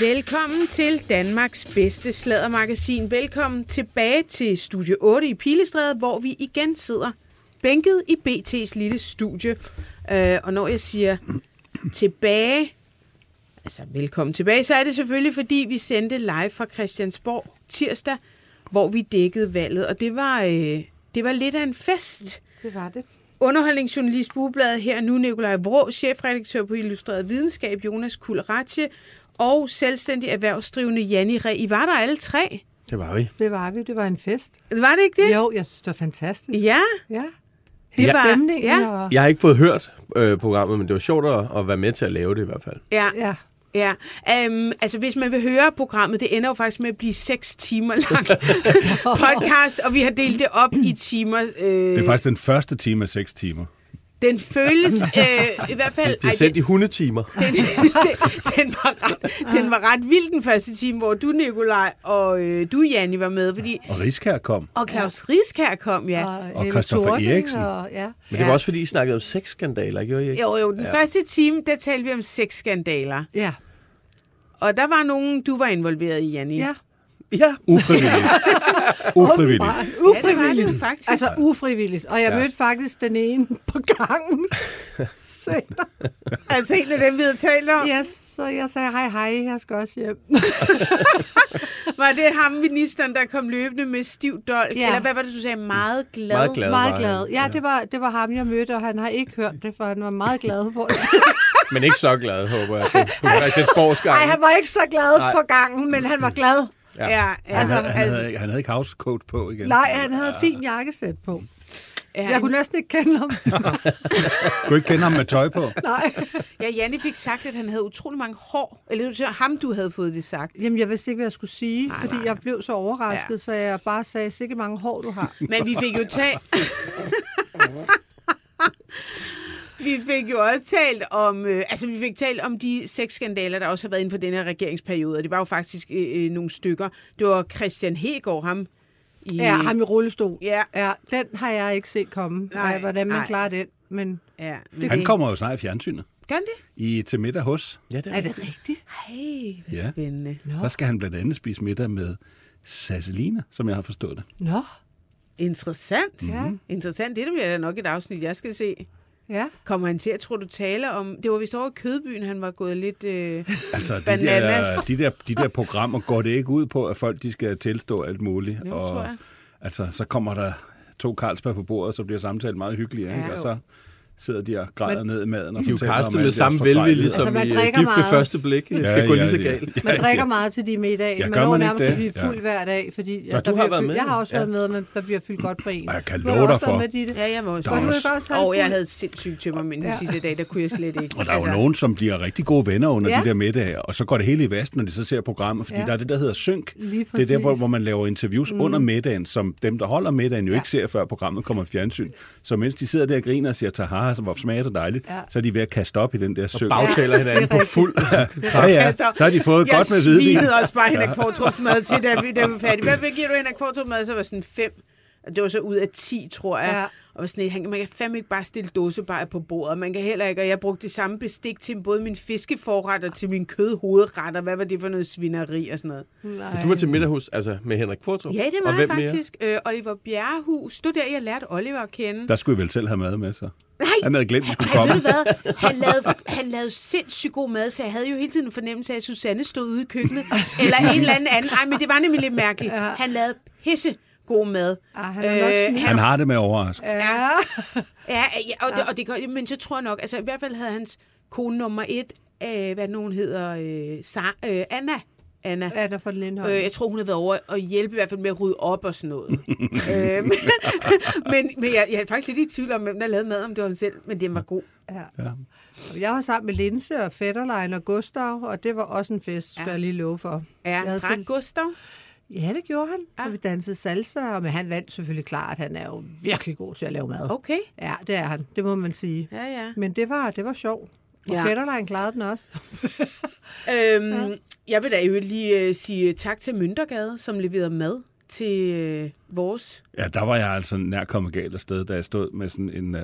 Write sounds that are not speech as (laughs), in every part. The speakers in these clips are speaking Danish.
Velkommen til Danmarks bedste sladdermagasin. Velkommen tilbage til Studie 8 i Pilestræde, hvor vi igen sidder bænket i BT's lille studie. Øh, og når jeg siger tilbage, altså velkommen tilbage, så er det selvfølgelig, fordi vi sendte live fra Christiansborg tirsdag, hvor vi dækkede valget. Og det var, øh, det var lidt af en fest. Det var det. Underholdningsjournalist på Ugebladet her nu, Nikolaj Vrå, chefredaktør på Illustreret Videnskab, Jonas Kulratje, og selvstændig erhvervsdrivende Janni Re. I var der alle tre. Det var vi. Det var vi. Det var en fest. Var det ikke det? Jo, jeg synes, det var fantastisk. Ja. Ja. Det Hele var- stemningen. ja. Og, Jeg har ikke fået hørt øh, programmet, men det var sjovt at, at være med til at lave det i hvert fald. Ja. ja. Ja, um, altså hvis man vil høre programmet, det ender jo faktisk med at blive 6 timer lang (laughs) podcast, og vi har delt det op i timer. Øh, Det er faktisk den første time af seks timer. Den føles (laughs) øh, i hvert fald... Det bliver sendt i hundetimer. den, (laughs) den, den, var ret, den var ret vild den første time, hvor du, Nikolaj, og øh, du, Janni, var med, fordi... Og Riskær kom. Og Claus ja. Riskær kom, ja. Og, Og Eva Christoffer Thorning, Eriksen. Og, ja. Men det var også, fordi I snakkede om sexskandaler, gjorde I ikke? Jo, jo, den ja. første time, der talte vi om sexskandaler. ja. Og der var nogen, du var involveret i, Janni. Ja. Ja. Ufrivilligt. (laughs) Ufrivilligt. Ja, det Ufrivilligt. det faktisk. Altså ufrivilligt. Og jeg Ja. ja. mødte faktisk den ene (laughs) på gangen. så, altså en af dem, vi havde talt om. yes, så jeg sagde, hej hej, jeg skal også hjem. (laughs) Var det ham, ministeren, der kom løbende med stiv dolk? Ja. Eller hvad var det, du sagde? Meget glad? Meget glad. meget glad. Ja, det var, det var ham, jeg mødte, og han har ikke hørt det, for han var meget glad for at Men ikke så glad, håber jeg, på, Christiansborgs gang. Nej, han var ikke så glad Nej. på gangen, men han var glad. Ja, ja, Han, altså, havde, han, altså, havde, han havde ikke housecoat på igen. Nej, han havde fin jakkesæt på. ja, Jeg kunne næsten ikke kende ham. (laughs) Du ikke kende ham med tøj på? Nej. ja, Janne fik sagt, at han havde utrolig mange hår. Eller det var ham, du havde fået det sagt. Jamen, jeg vidste ikke, hvad jeg skulle sige, Nej, fordi nej. jeg blev så overrasket, Ja. ja. så jeg bare sagde, sikke mange hår, du har. Men vi fik jo talt... (laughs) vi fik jo også talt om, øh, altså vi fik talt om de seks skandaler, der også har været inden for den her regeringsperiode. Og det var jo faktisk øh, øh, nogle stykker. Det var Christian Hegård, ham i... Ja, ham i rullestol. Ja, Ja, den har jeg ikke set komme, Nej, nej, hvordan man nej. klarer den. Men ja. Men Han kommer jo snart i fjernsynet. Gør han det? I til middag hos. Ja, det er det rigtigt? Hey, hvad Ja. spændende. Der skal han blandt andet spise middag med Sasselina, som jeg har forstået det. Nå, Interessant. Ja. Interessant. Det bliver da nok et afsnit, jeg skal se. Ja. Kommer han til at, tror du, tale om... Det var vist over i Kødbyen, han var gået lidt... Øh... (laughs) Altså, de der, Bananas. de, der, de der programmer går det ikke ud på, at folk de skal tilstå alt muligt. Jo, tror jeg. altså, så kommer der to Carlsberg på bordet, og så bliver samtalen meget hyggelig. Ja, ikke? Og så sidder de og græder Men- ned i maden. Og De er jo kastet med samme velvilje Altså, som man i øh, gift ved meget. første blik. Det skal Ja, gå ja, lige så galt. Man drikker meget til de middage, Ja, man gør når man nærmest ikke at blive fuld Ja. hver dag, fordi der du har været med, Jeg har også ja. været med, men der bliver fyldt godt på en. Og jeg kan love dig for. Ja, jeg var også Der er Var du også- ikke også Og jeg havde sindssygt tømmer, men den Ja. sidste dag, der kunne jeg slet ikke. Og der er jo nogen, som bliver rigtig gode venner under Ja. de der middage, og så går det hele i vasten, når de så ser programmet, fordi Ja. der er det, der hedder synk. Det er der, hvor, man laver interviews mm. under middagen, som dem, der holder middagen, jo Ja. ikke ser, før programmet kommer i fjernsyn. Så mens de sidder der og griner og siger, så hvor smager det dejligt, Ja. så er de ved at kaste op i den der synk. Bagtaler hinanden på fuld. (laughs) Ja, ja. Så har de fået jeg godt med hvidvin. svinede også bare Henrik Kvartrup mad til, da vi, da vi var færdige. Hvad, hvad giver du Henrik Kvartrup mad? Så var jeg sådan fem. Og det var så ud af 10, tror jeg. Ja. Og var sådan, han, man kan fandme ikke bare stille dåsebajer på bordet. Man kan heller ikke, og jeg brugte det samme bestik til både min fiskeforret og til min kødhovedret, og hvad var det for noget svineri og sådan noget. Nej. Du var til middag hos, altså med Henrik Kvartrup. Ja, det og var hvem jeg mere? faktisk. Øh, Oliver Bjerrehus. Det var der, jeg lærte Oliver at kende. Der skulle vi vel selv have mad med, så. Nej, Han havde glemt, at Ej, komme. ved hvad? Han lavede, han lavede sindssygt god mad, så jeg havde jo hele tiden en fornemmelse af, at Susanne stod ude i køkkenet. (laughs) Eller en eller anden anden. Nej, men det var nemlig lidt mærkeligt. Ja. Han lavede pisse god mad. Ah, han er Øh, Han har det med at overraske. Ja. Ja, ja og, det, og det gør, men så tror jeg nok, altså i hvert fald havde hans kone nummer et, øh, hvad nogen hedder, øh, Sa- øh, Anna. Anna. Er der for Lindholm? Øh, jeg tror, hun har været over og hjælpe i hvert fald med at rydde op og sådan noget. (laughs) øh, (laughs) men men, jeg, jeg er faktisk lidt i tvivl om, hvem der lavede mad, om det var hun selv, men den var god. Ja. Ja. Jeg var sammen med Linse og Fetterlein og Gustav, og det var også en fest, skal Ja. jeg lige love for. Ja, Jeg havde drak selv- Gustav. Ja, det gjorde han. Ja. Og vi dansede salsa, og men han vandt selvfølgelig klart. Han er jo virkelig god til at lave mad. Okay. Ja, det er han. Det må man sige. Ja, ja. Men det var, det var sjovt. Og Ja. Fætterlein klarede den også. (laughs) Øhm, ja. Jeg vil da jo lige uh, sige tak til Møntergade, som leverede mad til uh, vores. Ja, der var jeg altså nær kommet galt afsted, da jeg stod med sådan en, uh,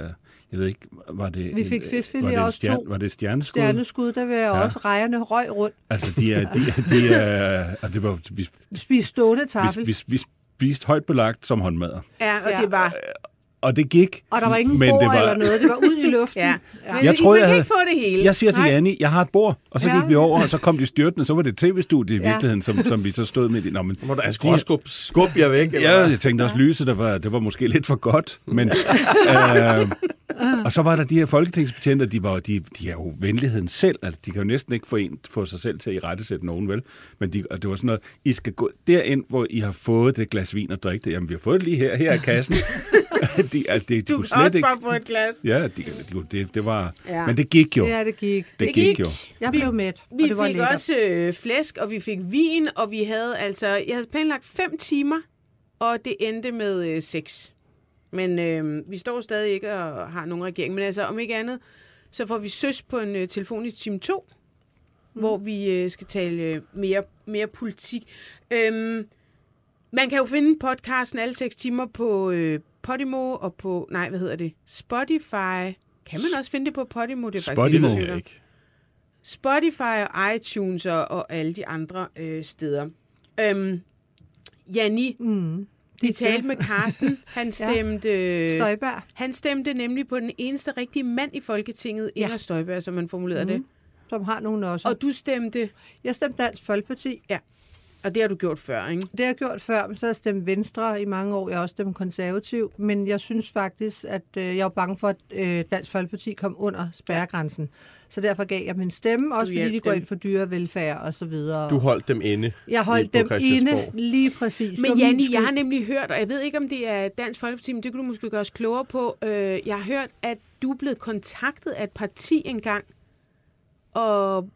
jeg ved ikke, var det... Vi fik fiskfilet var det også to. Var det et stjerneskud? Stjerneskud, der jeg Ja. også rejerne røg rundt. Altså, de er, de, er- de er, (laughs) og det var, vi, Spise stående vi, tafel. vi, vi spiste højt belagt som håndmadder. Ja, og Ja. det var... Og det gik. Og der var ingen men bord det var, eller noget. Det var ud i luften. Ja. ja. Men Jeg troede, man jeg kan havde- ikke få det hele. Jeg siger til Nej. Janni, jeg har et bord, og så Ja. gik vi over, og så kom de styrtende, så var det et tv-studie i Ja. virkeligheden, som, som vi så stod midt i. Nå, men, Må der altså, altså, skub, skub jer væk. eller Ja, hvad? jeg tænkte også, lyset, der var, det var måske lidt for godt. Men, øh, og så var der de her folketingsbetjenter, de, var, de, de er jo venligheden selv. Altså, de kan jo næsten ikke få, en, få sig selv til at i rette sætte nogen, vel? Men de, og det var sådan noget, I skal gå derind, hvor I har fået det glas vin og drikke det. Jamen, vi har fået det lige her. Her er kassen. De, altså, de, de Du kunne kan også slet ikke... bare få et glas. Ja, de, de, de, det, det var... Ja. Men det gik jo. Ja, det gik. Det Det gik gik. jo. Jeg Vi- blev mæt, og Vi det var fik lækkert. også øh, flæsk, og vi fik vin, og vi havde altså... Jeg havde planlagt fem timer, og det endte med øh, seks. Men øh, vi står stadig ikke og har nogen regering. Men altså, om ikke andet, så får vi søs på en øh, telefon i time 2, mm. hvor vi øh, skal tale øh, mere, mere politik. Øhm, man kan jo finde podcasten alle seks timer på øh, Podimo og på... Nej, hvad hedder det? Spotify. Kan man også finde det på Podimo? Det er Podimo. faktisk sødt. ikke. Spotify og iTunes og, og alle de andre øh, steder. Øhm, Janni, Mm. vi talte med Carsten. (laughs) Han stemte, Støjberg. han stemte nemlig på den eneste rigtige mand i Folketinget, Ja. Inger Støjberg, som man formulerede mm. det. som har nogen også. Og du stemte, Jeg stemte Dansk Folkeparti. Og det har du gjort før, ikke? Det har jeg gjort før, men så har jeg stemt Venstre i mange år. Jeg har også stemt konservativ. Men jeg synes faktisk, at øh, jeg var bange for, at øh, Dansk Folkeparti kom under spærregrænsen. Så derfor gav jeg min stemme, også fordi de går ind for dyrevelfærd og så videre. Du holdt dem inde. jeg holdt dem inde lige præcis. Men skyld. jeg har nemlig hørt, og jeg ved ikke, om det er Dansk Folkeparti, men det kunne du måske gøre os klogere på. Øh, jeg har hørt, at du er blevet kontaktet af et parti engang, og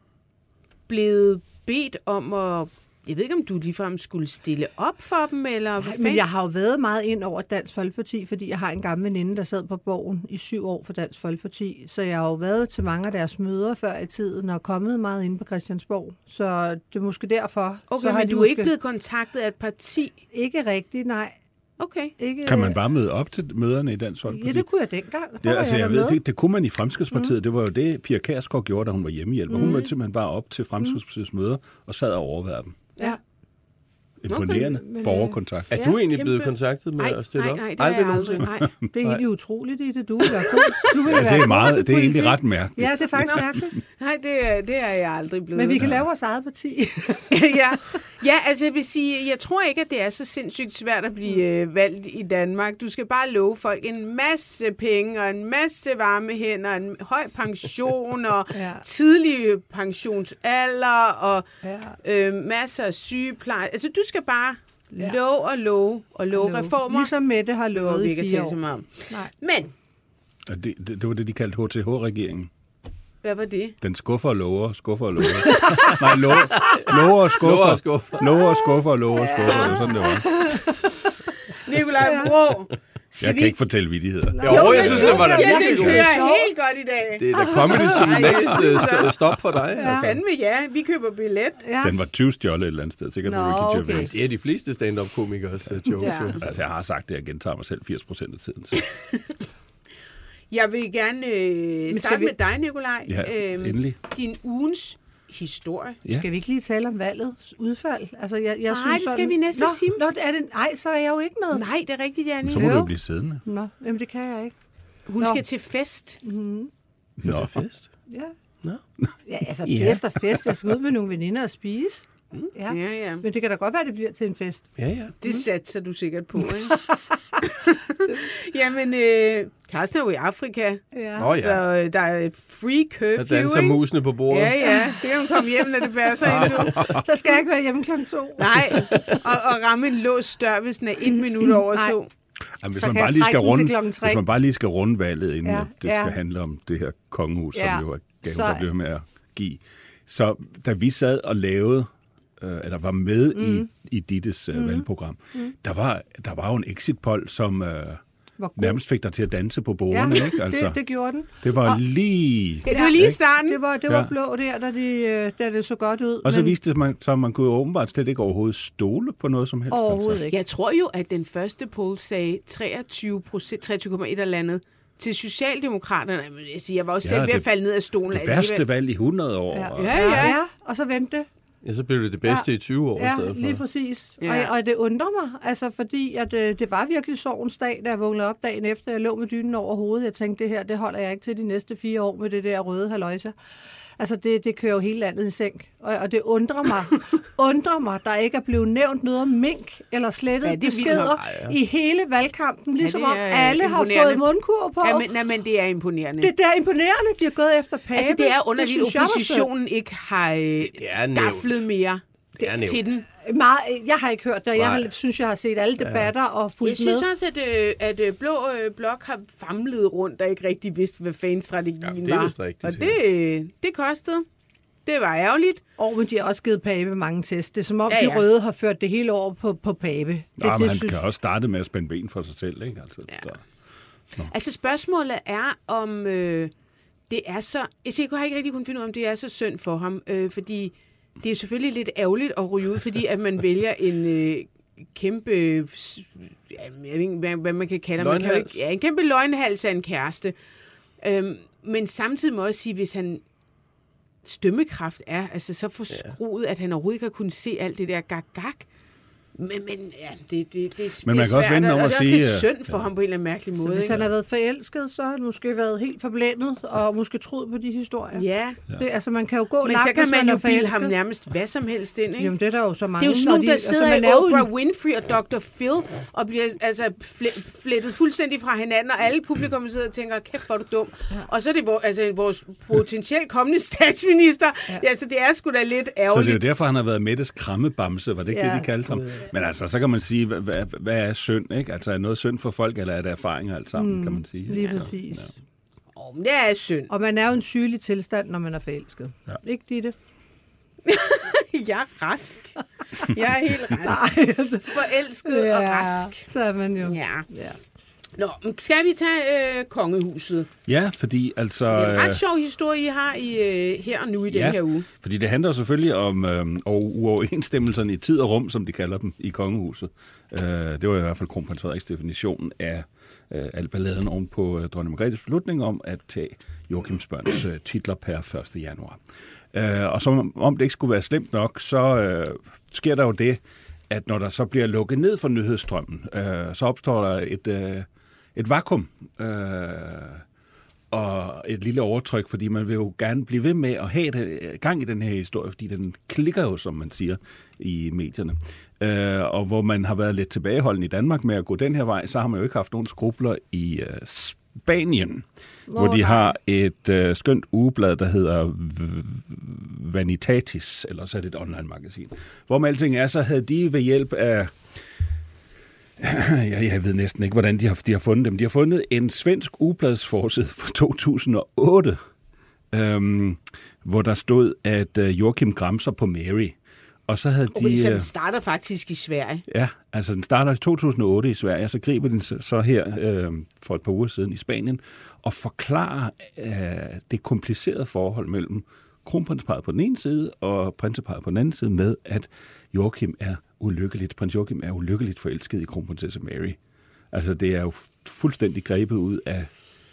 blevet bedt om at... Jeg ved ikke, om du ligefrem skulle stille op for dem, eller hvad Nej, men jeg har jo været meget ind over Dansk Folkeparti, fordi jeg har en gammel veninde, der sad på borgen i syv år for Dansk Folkeparti. Så jeg har jo været til mange af deres møder før i tiden og kommet meget ind på Christiansborg. Så det er måske derfor. Okay, så har men du er måske... ikke blevet kontaktet af et parti? Ikke rigtigt, nej. Okay. Ikke... Kan man bare møde op til møderne i Dansk Folkeparti? Ja, det kunne jeg dengang. Der Ja, altså, jeg jeg ved, det, det kunne man i Fremskridspartiet. Mm. Det var jo det, Pia Kærsgaard gjorde, da hun var hjemmehjælper. Mm. Hun mødte simpelthen bare op til Fremskridspartiets møder og sad og overværede dem. Ja. Imponerende Okay, okay, men, borgerkontakt. Er Ja, du egentlig kæmpe. blevet kontaktet med Nej, at stille nej, op? nej, det har jeg aldrig. nogensinde? Nej. Det er egentlig utroligt, i det du vil være. Du vil Ja, være det er, meget, det er egentlig ret mærkeligt. Ja, det er faktisk mærkeligt. Nej, det, er- det er jeg aldrig blevet. Men vi kan lave vores eget parti. (laughs) ja. ja, altså jeg vil sige, jeg tror ikke, at det er så sindssygt svært at blive øh, valgt i Danmark. Du skal bare love folk en masse penge og en masse varme hænder, en høj pension og (laughs) Ja. tidlig pensionsalder og Ja. øh, masser af sygepleje. Altså du skal bare love og love og love Love. reformer. Ligesom Mette har lovet vi i ikke tale så år. meget om. Nej. Men, Og det, det, det var det, de kaldte HTH-regeringen. hvad var det? Den skuffer og lover, skuffer og lover. (laughs) Nej, lover, lover og skuffer. Lover og skuffer. Lover og skuffer og lover og skuffer. Var sådan, det var. Nikolaj Bro. Jeg kan ikke fortælle vittigheder. Jo, jeg synes, det var da Ja, det virkelig godt. helt godt i dag. Det er da comedy som next øh, stop for dig. Altså. Fandme ja, vi køber billet. Ja. Den var 20 stjålet et eller andet sted. Sikkert på Nå, Ricky okay. Gervais. Det er de fleste stand-up-komikers uh, jokes. Ja. jo. Altså, jeg har sagt det, jeg gentager mig selv 80 procent af tiden. Så. (laughs) Jeg vil gerne øh, skal starte vi- med dig, Nikolaj. Ja, Øhm, endelig. Din ugens historie. Ja. Skal vi ikke lige tale om valgets udfald? Altså, jeg, jeg Nej, synes det skal sådan... vi næste Nå, time. Nå, er det... Nej, så er jeg jo ikke med. Nej, det er rigtigt, Janni. Så må du Jo. blive siddende. Nå, jamen det kan jeg ikke. Hun Nå. skal til fest. Nå. Til fest. Ja. Nå. Ja, altså Ja. fest og fest. Jeg skal ud med nogle veninder og spise. Ja. Ja, ja. Men det kan da godt være, at det bliver til en fest. Ja, ja. Det satser du sikkert på, ikke? (laughs) Jamen, øh, Carsten er jo i Afrika, Ja. Nå så ja. øh, der er free Der curfew, danser ikke? musene på bordet. Ja, ja. Så kan hun komme hjem, når det passer ind, du. (laughs) Så skal jeg ikke være hjemme klokken to. Nej, og, og ramme en låst dør, hvis den er et minut over Nej. to. Jamen, hvis, Så man bare lige skal runde, hvis man bare lige skal runde valget, inden Ja, det ja. skal handle om det her kongehus, Ja. som jo er gaven, Så- der bliver med at give. Så da vi sad og lavede øh, eller var med mm. i, i Dittes øh, mm. valgprogram, mm. Der, var, der var jo en exit poll, som øh, nærmest fik dig til at danse på Ja, bordene, ikke? (laughs) Altså, det, det gjorde den. det var lige... Ja, det var lige starten. Det var, det var Ja. blå der, da det, øh, da det så godt ud. Og så men viste det sig, at man kunne åbenbart slet ikke overhovedet stole på noget som helst. overhovedet altså. ikke. Jeg tror jo, at den første poll sagde 23 procent, 23,1 eller andet til Socialdemokraterne. Men Jeg, siger, jeg var også Ja, selv ved at det- falde ned af stolen. Det værste valg i 100 år. Ja. og- Ja, ja. ja, og så vendte det. Ja, så blev det det bedste Ja. i 20 år i Ja, stedet for. lige præcis. Ja. Ja. Og, og det undrer mig, altså fordi at, øh, det var virkelig sorgens dag, da jeg vågnede op dagen efter. Jeg lå med dynen over hovedet. Jeg tænkte, det her, det holder jeg ikke til de næste fire år med det der røde haløjse. Altså, det, det kører jo hele landet i sænk. Og, og det undrer mig, (laughs) undrer mig, der ikke er blevet nævnt noget om mink eller slettet Ja, ja, det er beskeder nok. i hele valgkampen. Ligesom det om er, øh, alle har fået mundkur på. Ja, men, nej, men det er imponerende. Det der er imponerende, de har gået efter Pape. altså, det er underligt, at oppositionen ikke har øh, Det er gaflet mere Det er nævnt. til den. Meget, jeg har ikke hørt det. Jeg har, synes, jeg har set alle debatter og fulgt Jeg synes med. også, at, øh, at øh, Blå øh, Blok har famlet rundt og ikke rigtig vidste, hvad fanstrategien Ja, det er var. vist rigtigt, og ja. det, det kostede. Det var ærgerligt. Og men de har også givet Pape mange test. Det er som om, Ja, ja, ja. de røde har ført det hele over på, på Pape. Det, Nå, men han synes, kan også starte med at spænde ben for sig selv, ikke? Altså, Ja. så. Altså spørgsmålet er, om øh, det er så... Altså, jeg har ikke rigtig kunnet finde ud af, om det er så synd for ham. Øh, fordi det er selvfølgelig lidt ærgerligt at ryge ud, fordi at man vælger en øh, kæmpe... øh, ja, Jeg ved ikke, hvad, hvad man kan kalde. Man kan ikke, ja, en kæmpe løgnhals af en kæreste. Øhm, men samtidig må jeg også sige, hvis han stømmekraft er altså så forskruet, at han overhovedet ikke har kunnet se alt det der gag-gag. Men, men ja, det, det, det, Men man det kan også svært, vende om og at det er også sige, lidt synd for ham på en eller anden mærkelig så måde. hvis ikke? han har været forelsket, så har han måske været helt forblændet og måske troet på de historier. Ja, Det, altså, man kan jo gå men langt, så kan hvis man er jo bilde ham nærmest hvad som helst ind, ikke? Jamen, det er der jo så det mange. er jo sådan nogle, der altså, sidder man i Oprah en- Winfrey og Dr. Phil og bliver altså fl- flettet fuldstændig fra hinanden, og alle publikum sidder og tænker, kæft, hvor er du dum. Og så er det vores, altså, vores potentielt kommende (laughs) statsminister. Ja. Altså, det er sgu da lidt Så det er ærgerligt. jo derfor, han har været Mettes krammebamse, var det ikke ja, Ja, det, de kaldte ham? Men altså, så kan man sige, hvad, hvad, hvad er synd, ikke? Altså, er noget synd for folk, eller er det erfaringer alt sammen, mm, kan man sige? Lige Altså, præcis. Oh, men det er synd. Og man er jo en sygelig tilstand, når man er forelsket. Ja. Ja. Ikke Ditte? (laughs) Jeg er rask. (laughs) Jeg er helt rask. Forelsket og rask. så er man jo. Ja. ja. Nå, men skal vi tage øh, kongehuset? Ja, fordi altså... Det er en øh, ret sjov historie, I har i, øh, her og nu i den Ja. her uge. Fordi det handler selvfølgelig om øh, uoverensstemmelserne i tid og rum, som de kalder dem i kongehuset. Øh, det var i hvert fald kronprins Frederiks definition af øh, al balladen oven på øh, dronning Margrethes beslutning om at tage Joachims børns øh, titler per 1. januar. Øh, og som om det ikke skulle være slemt nok, så øh, sker der jo det, at når der så bliver lukket ned for nyhedsstrømmen, øh, så opstår der et, øh, et vakuum. Øh, og et lille overtryk, fordi man vil jo gerne blive ved med at have det, gang i den her historie, fordi den klikker jo, som man siger, i medierne. Øh, og hvor man har været lidt tilbageholden i Danmark med at gå den her vej, så har man jo ikke haft nogen skrubler i øh, Spanien, Nå, hvor de har et øh, skønt ugeblad, der hedder Vanitatis, eller så er det et online-magasin. Hvor med alting er, så havde de ved hjælp af (laughs) jeg, jeg ved næsten ikke, hvordan de har, de har fundet dem. De har fundet en svensk ugebladsforside fra 2008, øhm, hvor der stod, at øh, Joachim gramser på Mary. Og så havde Okay, de... så øh, den starter faktisk i Sverige. Ja, altså den starter i 2008 i Sverige, og så griber den så så her øh, for et par uger siden i Spanien, og forklarer øh, det komplicerede forhold mellem kronprinsparet på den ene side og prinseparet på den anden side med, at Joachim er ulykkeligt, prins Joachim er ulykkeligt forelsket i kronprinsesse Mary. Altså det er jo fuldstændig grebet ud af,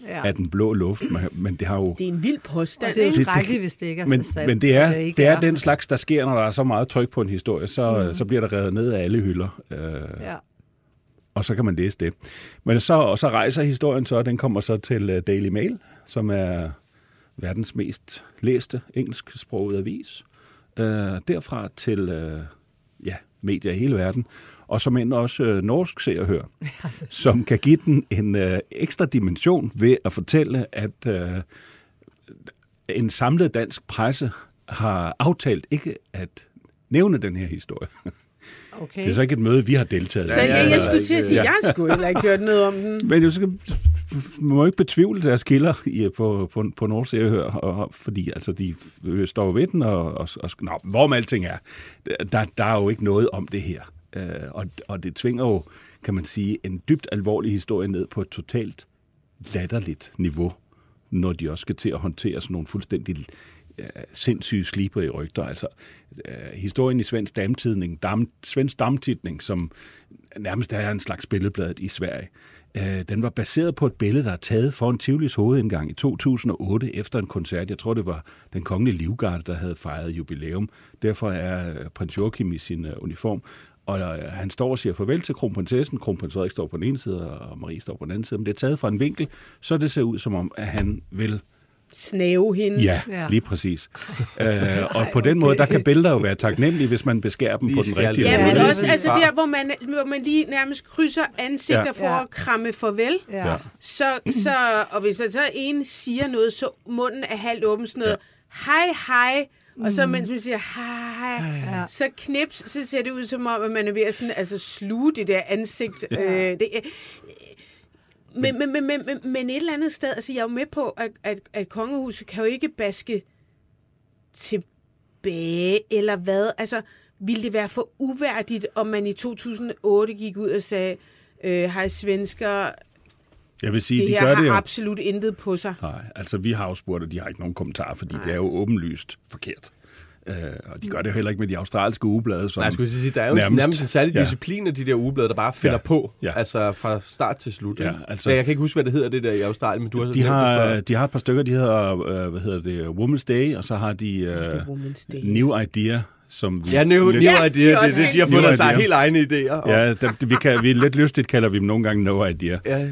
ja. Af den blå luft, men- det har jo... Det er en vild Og påstand, det er det- skrækkeligt, hvis det ikke er Men, så sandt. men det er, og ikke det er den slags, der sker, når der er så meget tryk på en historie, så, Mm. så bliver der revet ned af alle hylder. Øh, Ja. og så kan man læse det. Men så, og så rejser historien så, den kommer så til øh, Daily Mail, som er verdens mest læste engelsksprogede avis. Øh, derfra til øh, ja, medier i hele verden, og som end også øh, norsk ser og hører, som kan give den en øh, ekstra dimension ved at fortælle, at øh, en samlet dansk presse har aftalt ikke at nævne den her historie. (laughs) Okay. Det er så ikke et møde, vi har deltaget i. Så Ja, jeg, skulle til at sige, ja. jeg sgu heller ikke hørt noget om den. (laughs) Men du skal, man må ikke betvivle deres kilder i, på, på, på Nordsjælland, og, fordi altså, de står ved den, og, og, og nå, hvorom alting er, der, der er jo ikke noget om det her. Øh, og, og det tvinger jo, kan man sige, en dybt alvorlig historie ned på et totalt latterligt niveau, når de også skal til at håndtere sådan nogle fuldstændig sindssyge sliber i rygter. Altså, øh, historien i svensk damtidning, dam, svensk damtidning, som nærmest er en slags billedbladet i Sverige, øh, den var baseret på et billede, der er taget foran Tivolis hovedindgang i 2008 efter en koncert. Jeg tror, det var den kongelige livgarde, der havde fejret jubilæum. Derfor er øh, prins Joachim i sin øh, uniform. Og øh, han står og siger farvel til kronprinsessen. Kronprins Frederik står på den ene side, og Marie står på den anden side. Men det er taget fra en vinkel, så det ser ud som om, at han vil Snave hende. Ja, Ja. lige præcis. (laughs) øh, og på den måde, der kan billeder jo være taknemmelige, hvis man beskærer dem Lige på den rigtige lidt. Ja, måde. men Ja, også altså der, hvor man, hvor man lige nærmest krydser ansigter Ja. for Ja. at kramme farvel. Ja. Ja. Så, så, og hvis man så en siger noget, så munden er halvt åben, sådan noget, hej, hej, og så mens man siger hej, Ja. så knips, så ser det ud som om, at man er ved at sådan, altså, sluge det der ansigt. Øh, det, men, men, men, men, men, men et eller andet sted, altså jeg er jo med på, at, at, at kongehuset kan jo ikke baske tilbage, eller hvad? Altså, ville det være for uværdigt, om man i 2008 gik ud og sagde, øh, hej svensker, Jeg vil sige, det de gør det har jo. absolut intet på sig. Nej, altså vi har jo spurgt, og de har ikke nogen kommentarer, fordi det er jo åbenlyst forkert. Øh, og de gør det jo heller ikke med de australske ugeblade, som Nej, jeg skulle sige, der er jo nærmest, nærmest- en særlig ja. disciplin af de der ugeblade, der bare finder Ja. på, Ja. altså fra start til slut. Ja, altså- Men jeg kan ikke huske, hvad det hedder, det der i Australien, men du har så de har, det før. de har et par stykker, de hedder, øh, hvad hedder det, Women's Day, og så har de øh, Day. New Idea, som vi... Ja, New, lidt- new Ja, idea, det det det, de har New fundet sig idea. helt egne idéer. Og, Ja, der, vi, kan, vi lidt lystigt kalder vi dem nogle gange No Idea. Ja, de,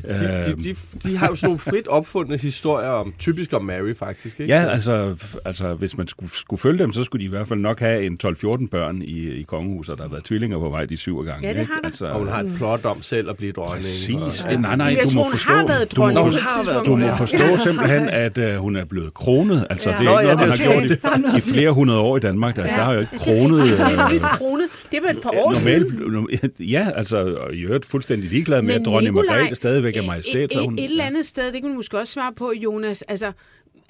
de, de, de har jo sådan nogle frit opfundne historier om, typisk om Mary faktisk, ikke? Ja, altså, altså hvis man skulle, skulle følge dem, så skulle de i hvert fald nok have en 12-14 børn i, i kongehuset, der har været tvillinger på vej de syv gange. Ja, det ikke? Altså, Og hun har et plot om selv at blive dronning. Præcis. Og, Ja. Nej, nej, du må forstå, du må, tidspunkt. du må forstå simpelthen, at øh, hun er blevet kronet. Altså, Ja. det er Nå, ikke ja, noget, man har gjort i, i flere hundrede år i Danmark. Der, der har jo ikke kronet... (laughs) Det er Øh, lidt kronet. Det var et par år siden. normalt, ja, altså, og i øvrigt fuldstændig ligeglad med, at dronning Margrethe stadigvæk er et- majestæt. Et, hun, et, et eller andet sted, det kan du måske også svare på, Jonas. Altså,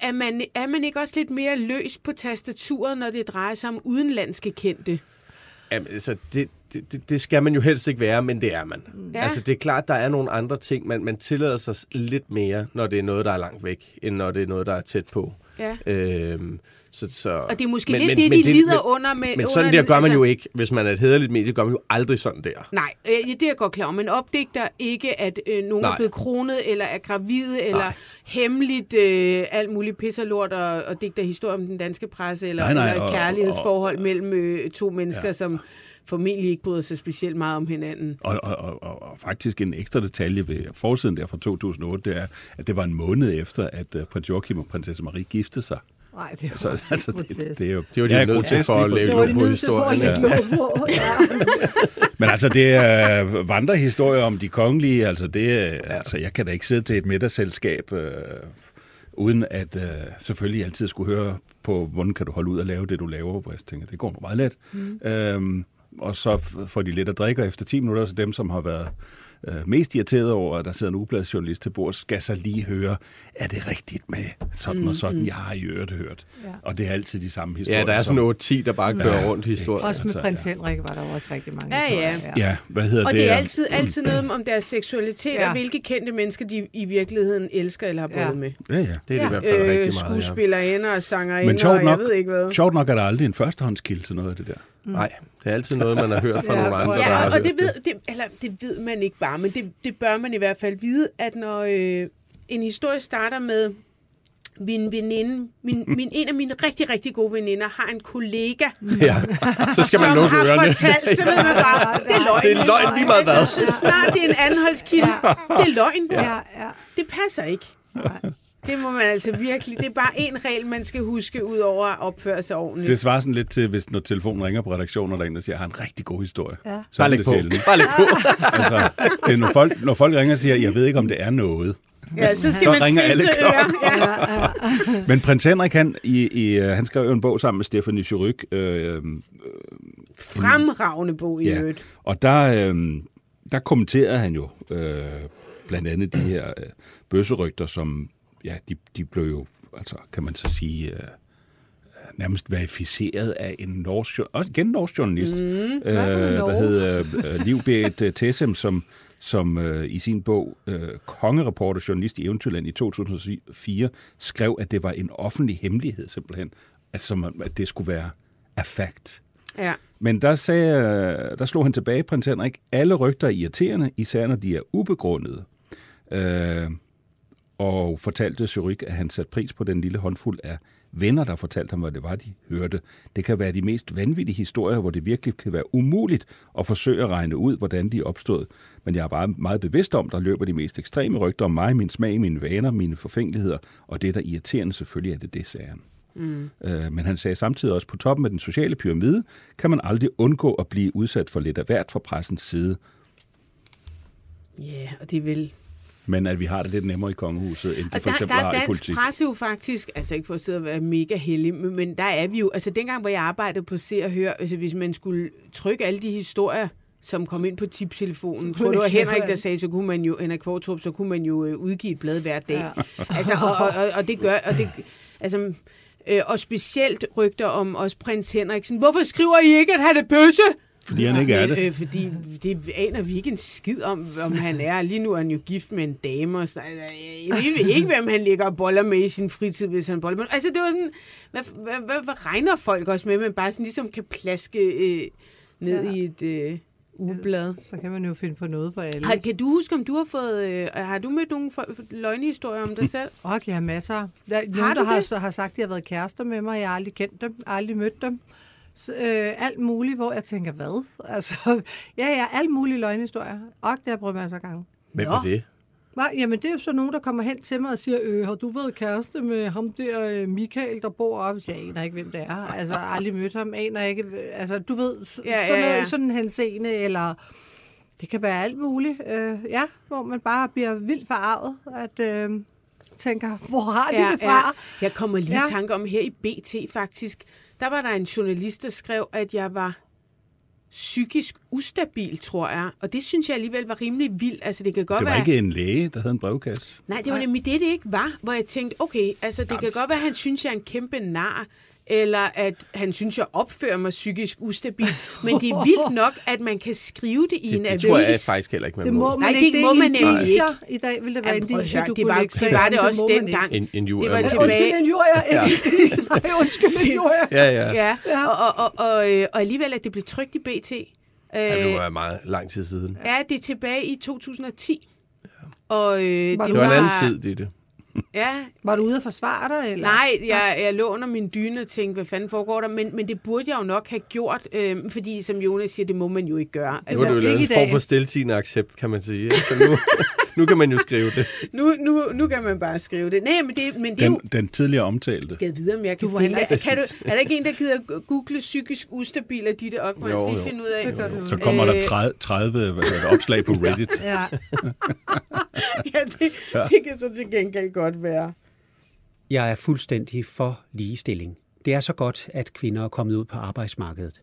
er man, er man ikke også lidt mere løs på tastaturet, når det drejer sig om udenlandske kendte? Jamen, altså, det, det, det- skal man jo helst ikke være, men det er man. Ja. Ja. Altså, det er klart, der er nogle andre ting, man, man tillader sig lidt mere, når det er noget, der er langt væk, end når det er noget, der er tæt på. Ja. Øhm, så, så, Og det er måske lidt det, de lider under med- Men under sådan der den- gør man altså- jo ikke. Hvis man er et hederligt medie, gør man jo aldrig sådan der. Nej, øh, det er jeg godt klar over. Men opdigter ikke, at øh, nogen Nej. er blevet kronet, eller er gravide, eller Nej. hemmeligt øh, alt muligt pisser lort, og, og digter historie om den danske presse, eller, Nej, nej, eller et og- kærlighedsforhold mellem øh, to mennesker, Ja. som formentlig ikke bryder sig specielt meget om hinanden. Og, og, og, og, og faktisk en ekstra detalje ved forsiden der fra 2008, det er, at det var en måned efter, at uh, prins Joachim og prinsesse Marie giftede sig. Nej, det er jo Så, også altså, det, det er jo Det var de ja, nødt til for at de på historien. Ja. (laughs) Men altså, det er vandrehistorier om de kongelige. Altså, det er, altså, jeg kan da ikke sidde til et middagsselskab, øh, uden at øh, selvfølgelig altid skulle høre på, hvordan kan du holde ud at lave det, du laver. Hvor jeg tænker, det går nu meget let. Mm. Øhm, og så får de lidt at drikke, og efter 10 minutter, så dem, som har været øh, mest irriteret over, at der sidder en ubladsjournalist til bord, skal så lige høre, er det rigtigt med sådan og sådan, jeg har i øvrigt hørt. Ja. Og det er altid de samme historier. Ja, der er sådan 8-10, der bare kører rundt i historien. Også med Altså, prins Henrik var der også rigtig mange Ja, ja. historier. Ja, hvad hedder Og det? det er altid, altid noget om deres seksualitet, Ja. og hvilke kendte mennesker de i virkeligheden elsker eller har boet Ja. med. Ja, ja. Det er det Ja. i hvert fald Øh, rigtig meget, ja. skuespillerinder og sangerinder, Men sjovt og nok, jeg ved ikke hvad. sjovt nok er der aldrig en førstehåndskilde til noget af det der. Nej, det er altid noget, man har hørt fra (laughs) Ja, nogle andre, ja, der Ja, har og, hørt det ved, det, eller det ved man ikke bare, men det, det bør man i hvert fald vide, at når øh, en historie starter med min veninde, min, min, en af mine rigtig, rigtig gode veninder har en kollega, (laughs) Ja, så skal man som lukke har ørerne. fortalt, så ved man bare, det er løgn. Det er løgn lige meget hvad. Altså, så snart det er en anholdskilde, det er løgn. Ja, ja. Det passer ikke. Det må man altså virkelig. Det er bare en regel, man skal huske, ud over at opføre sig ordentligt. Det svarer sådan lidt til, hvis når telefonen ringer på redaktionen, og der er en, der siger, jeg har en rigtig god historie. Ja. Så Bare læg det på. sjældent. Bare læg på. (laughs) Altså, det er, når, folk, når folk ringer og siger, jeg ved ikke, om det er noget. Ja, så skal Så man ringer alle. Ja. Men prins Henrik, han, i, i, øh, han skrev jo en bog sammen med Stephanie Suryk, øh, øh, Fremragende bog i Ja. øvrigt. Og der, øh, der kommenterede han jo øh, blandt andet de her øh, bøsserygter, som ja, de, de blev jo, altså kan man så sige, øh, nærmest verificeret af en norsk, også igen en norsk journalist, mm, øh, der hed øh, Liv Berit øh, Tessem, som, som øh, i sin bog øh, Kongereporter, journalist i Eventyrland i 2004, skrev, at det var en offentlig hemmelighed simpelthen, altså, som, at det skulle være a fact. Ja. Men der, sagde, øh, der slog han tilbage, prins Henrik, alle rygter er irriterende, især når de er ubegrundede. Øh, og fortalte Zurich, at han satte pris på den lille håndfuld af venner, der fortalte ham, hvad det var, de hørte. Det kan være de mest vanvittige historier, hvor det virkelig kan være umuligt at forsøge at regne ud, hvordan de opstået. Men jeg er bare meget bevidst om, der løber de mest ekstreme rygter om mig, min smag, mine vaner, mine forfængeligheder, og det, der er irriterende, selvfølgelig er det det, sagde han. Mm. Øh, men han sagde samtidig også, på toppen af den sociale pyramide kan man aldrig undgå at blive udsat for lidt af hvert fra pressens side, Ja, og det er vel... men at vi har det lidt nemmere i kongehuset, end de Og for der, eksempel der har er i dansk politik. presse jo faktisk, altså ikke for at sidde og være mega heldig, men, men der er vi jo, altså dengang, hvor jeg arbejdede på Se og Hør, altså hvis man skulle trykke alle de historier, som kom ind på tiptelefonen. Tror du, det var Henrik, der sagde, så kunne man jo, Henrik Kvartrup, så kunne man jo øh, udgive et blad hver dag. Ja. Altså, og, og, og, og, det gør, og det, altså, øh, og specielt rygter om også prins Henriksen. Hvorfor skriver I ikke, at han er bøsse? Fordi han ikke er det. Øh, fordi det aner vi ikke en skid om, om han er. Lige nu er han jo gift med en dame. Og så, altså, jeg ved ikke, hvem han ligger og boller med i sin fritid, hvis han boller med. Altså, det var sådan, hvad, hvad, hvad, hvad regner folk også med, man bare sådan ligesom kan plaske øh, ned Ja. i et øh, ugeblad. Så kan man jo finde på noget på alle. Har, kan du huske, om du har fået... Øh, har du mødt nogle løgnehistorier om dig (laughs) selv? Og jeg har masser. Der er Har nogen, du der har, det? så har sagt, at de har været kærester med mig. Jeg har aldrig kendt dem, aldrig mødt dem. Så, øh, alt muligt, hvor jeg tænker, hvad? (laughs) Altså, ja, ja, alt mulige løgnhistorier. Og det har jeg prøvet masser af gange. Hvem er det? Hva? Jamen, det er jo så nogen, der kommer hen til mig og siger, øh, har du været kæreste med ham der øh, Michael, der bor oppe? Jeg aner ikke, hvem det er. Altså, jeg har aldrig mødt ham. Aner ikke, øh, altså, du ved, Ja, ja, sådan, ja. noget- sådan en henseende, eller det kan være alt muligt. Øh, ja, hvor man bare bliver vildt forarvet, at øh, tænker, hvor har de det fra? Jeg kommer lige Ja. i tanke om her i BT faktisk. Der var der en journalist, der skrev, at jeg var psykisk ustabil, tror jeg. Og det synes jeg alligevel var rimelig vildt. Altså, det kan godt Det var være... ikke en læge, der havde en brevkasse. Nej, det var nemlig det, det ikke var. Hvor jeg tænkte, okay, altså, det kan godt være, at han synes, jeg er en kæmpe nar eller at han synes, jeg opfører mig psykisk ustabil. Men det er vildt nok, at man kan skrive det i Det, en det avis. tror jeg faktisk heller ikke, man Det må man Nej, ikke. det må man nemlig indicier. I dag vil det være Jamen, at indicier, du det kunne var, lægge det var det også må dengang. En, en jur, Det var tilbage- Undskyld, en jurier. Ja. Nej, undskyld, en jurier. (laughs) Ja, ja. Ja, ja. Og, og, og, og, øh, og alligevel, at det blev trykt i BT. Øh, ja. Det var meget lang tid siden. Ja, det er tilbage i 2010. Og øh, Var det Det var en anden tid, det det. Ja, Var du ude at forsvare dig? Eller? nej, jeg, jeg lå under min dyne og tænkte, hvad fanden foregår der? Men, men det burde jeg jo nok have gjort, øh, fordi som Jonas siger, det må man jo ikke gøre. Det Altså, var det jo ikke en form for stiltigende accept, kan man sige. Så nu, (laughs) nu kan man jo skrive det. nu, nu, nu kan man bare skrive det. Nej, men det, men det Den, jo... den tidligere omtalte. Jeg ved, om jeg kan Du var finde det. Kan du, er der ikke en, der gider google psykisk ustabil af Ditte Ockmann? Jo, Jo, jo. finde ud af. Det gør du. Så kommer der Øh. 30, 30 hvad det, opslag på (laughs) Reddit. Ja. (laughs) (laughs) ja, det, det kan så til gengæld godt være. Jeg er fuldstændig for ligestilling. Det er så godt, at kvinder er kommet ud på arbejdsmarkedet.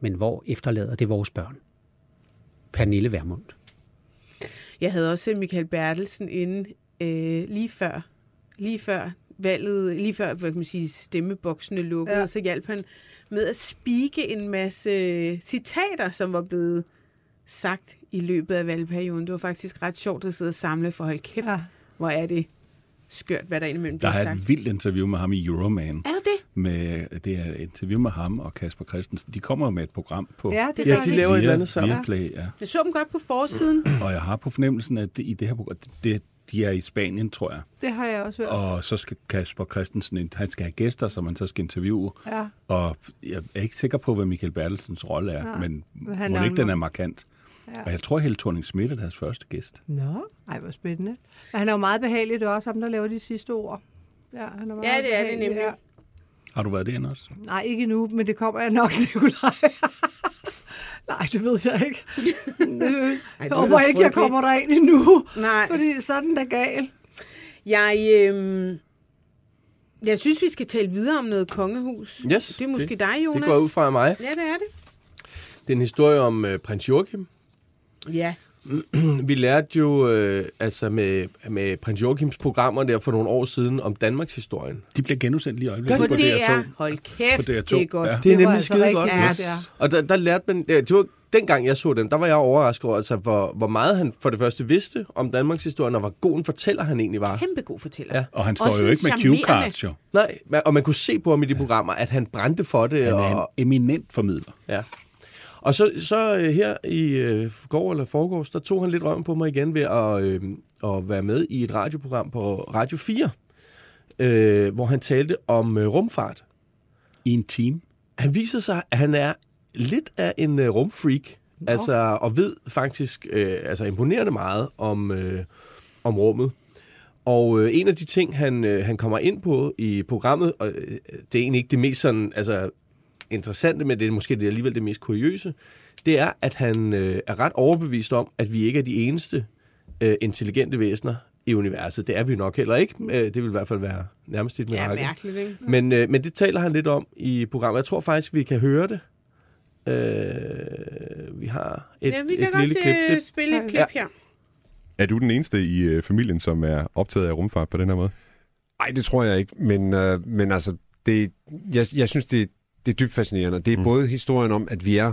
Men hvor efterlader det vores børn? Pernille Vermund. Jeg havde også Michael Bertelsen inde øh, lige før, lige før valget, lige før hvad kan man sige, stemmeboksene lukkede, Ja. ja. så hjalp han med at spike en masse citater, som var blevet sagt i løbet af valgperioden. Det var faktisk ret sjovt at sidde og samle, for hold kæft, ja. ja. hvor er det skørt, hvad der indimellem Der bliver er sagt. et vildt interview med ham i Euroman. Er der det? Med, det er et interview med ham og Kasper Christensen. De kommer med et program på Ja, det Ja, de det. laver et eller andet sammen. Viaplay, ja. Jeg så dem godt på forsiden. (clears throat) Og jeg har på fornemmelsen, at det, i det her program, det, de er i Spanien, tror jeg. Det har jeg også hørt. Og så skal Kasper Christensen, ind- han skal have gæster, som man så skal interviewe. Ja. Og jeg er ikke sikker på, hvad Michael Bertelsens rolle er, Nej, men men han må er ikke den er markant. Ja. Og jeg tror, Helle thorning Schmidt er deres første gæst. Nå, ej, hvor spændende. Men han er jo meget behagelig. Det er også ham, der laver de sidste ord. Ja, han er meget Ja, det er det nemlig. Ja. Har du været derinde også? Nej, ikke endnu, men det kommer jeg nok, (laughs) Nikolaj. Nej, det ved jeg ikke. Ej, jeg er håber ikke, jeg kommer derind endnu. Nej. Fordi sådan er gal. Jeg, øhm, jeg synes, vi skal tale videre om noget kongehus. Yes, det er måske det- dig, Jonas. Det går ud fra mig. Ja, det er det. Det er en historie om øh, prins Joachim. Ja. (clears throat) Vi lærte jo øh, altså med, med prins Joachims programmer der for nogle år siden om Danmarks historien. De bliver genudsendt lige i øjeblikket På på DR. DR2. Hold På kæft, DR2. det er godt. Ja. Det er nemlig altså skide rigtig godt. Ja. ja. Og der, der lærte man, det var dengang jeg så dem, der var jeg overrasket over, altså, hvor, hvor meget han for det første vidste om Danmarks historie, og hvor god en fortæller han egentlig var. Kæmpe god fortæller. Ja. Og han står Også jo ikke med charmerende. cue-cards, jo. Nej, og man kunne se på ham i de programmer, at han brændte for det. Han er og, en eminent formidler. Ja. Og så, så øh, her i øh, går eller forgårs, der tog han lidt røven på mig igen ved at, øh, at være med i et radioprogram på Radio 4, øh, hvor han talte om øh, rumfart. I en team. Han viser sig, at han er lidt af en øh, rumfreak, altså, og ved faktisk øh, altså imponerende meget om, øh, om rummet. Og øh, en af de ting, han, øh, han kommer ind på i programmet, og øh, det er egentlig ikke det mest sådan, altså, interessante, men det er måske det alligevel det mest kuriøse, det er, at han øh, er ret overbevist om, at vi ikke er de eneste øh, intelligente væsener i universet. Det er vi nok heller ikke. Øh, det vil i hvert fald være nærmest et Ja, mirakel. mærkeligt, ikke? Men, øh, men det taler han lidt om i programmet. Jeg tror faktisk, vi kan høre det. Øh, vi har et, ja, vi kan et godt lille klip. øh, Det, spille et klip Ja. her. Er du den eneste i øh, familien, som er optaget af rumfart på den her måde? Nej, det tror jeg ikke, men, øh, men altså, det, jeg, jeg synes, det, det er dybt fascinerende. Det er Mm. både historien om, at vi er,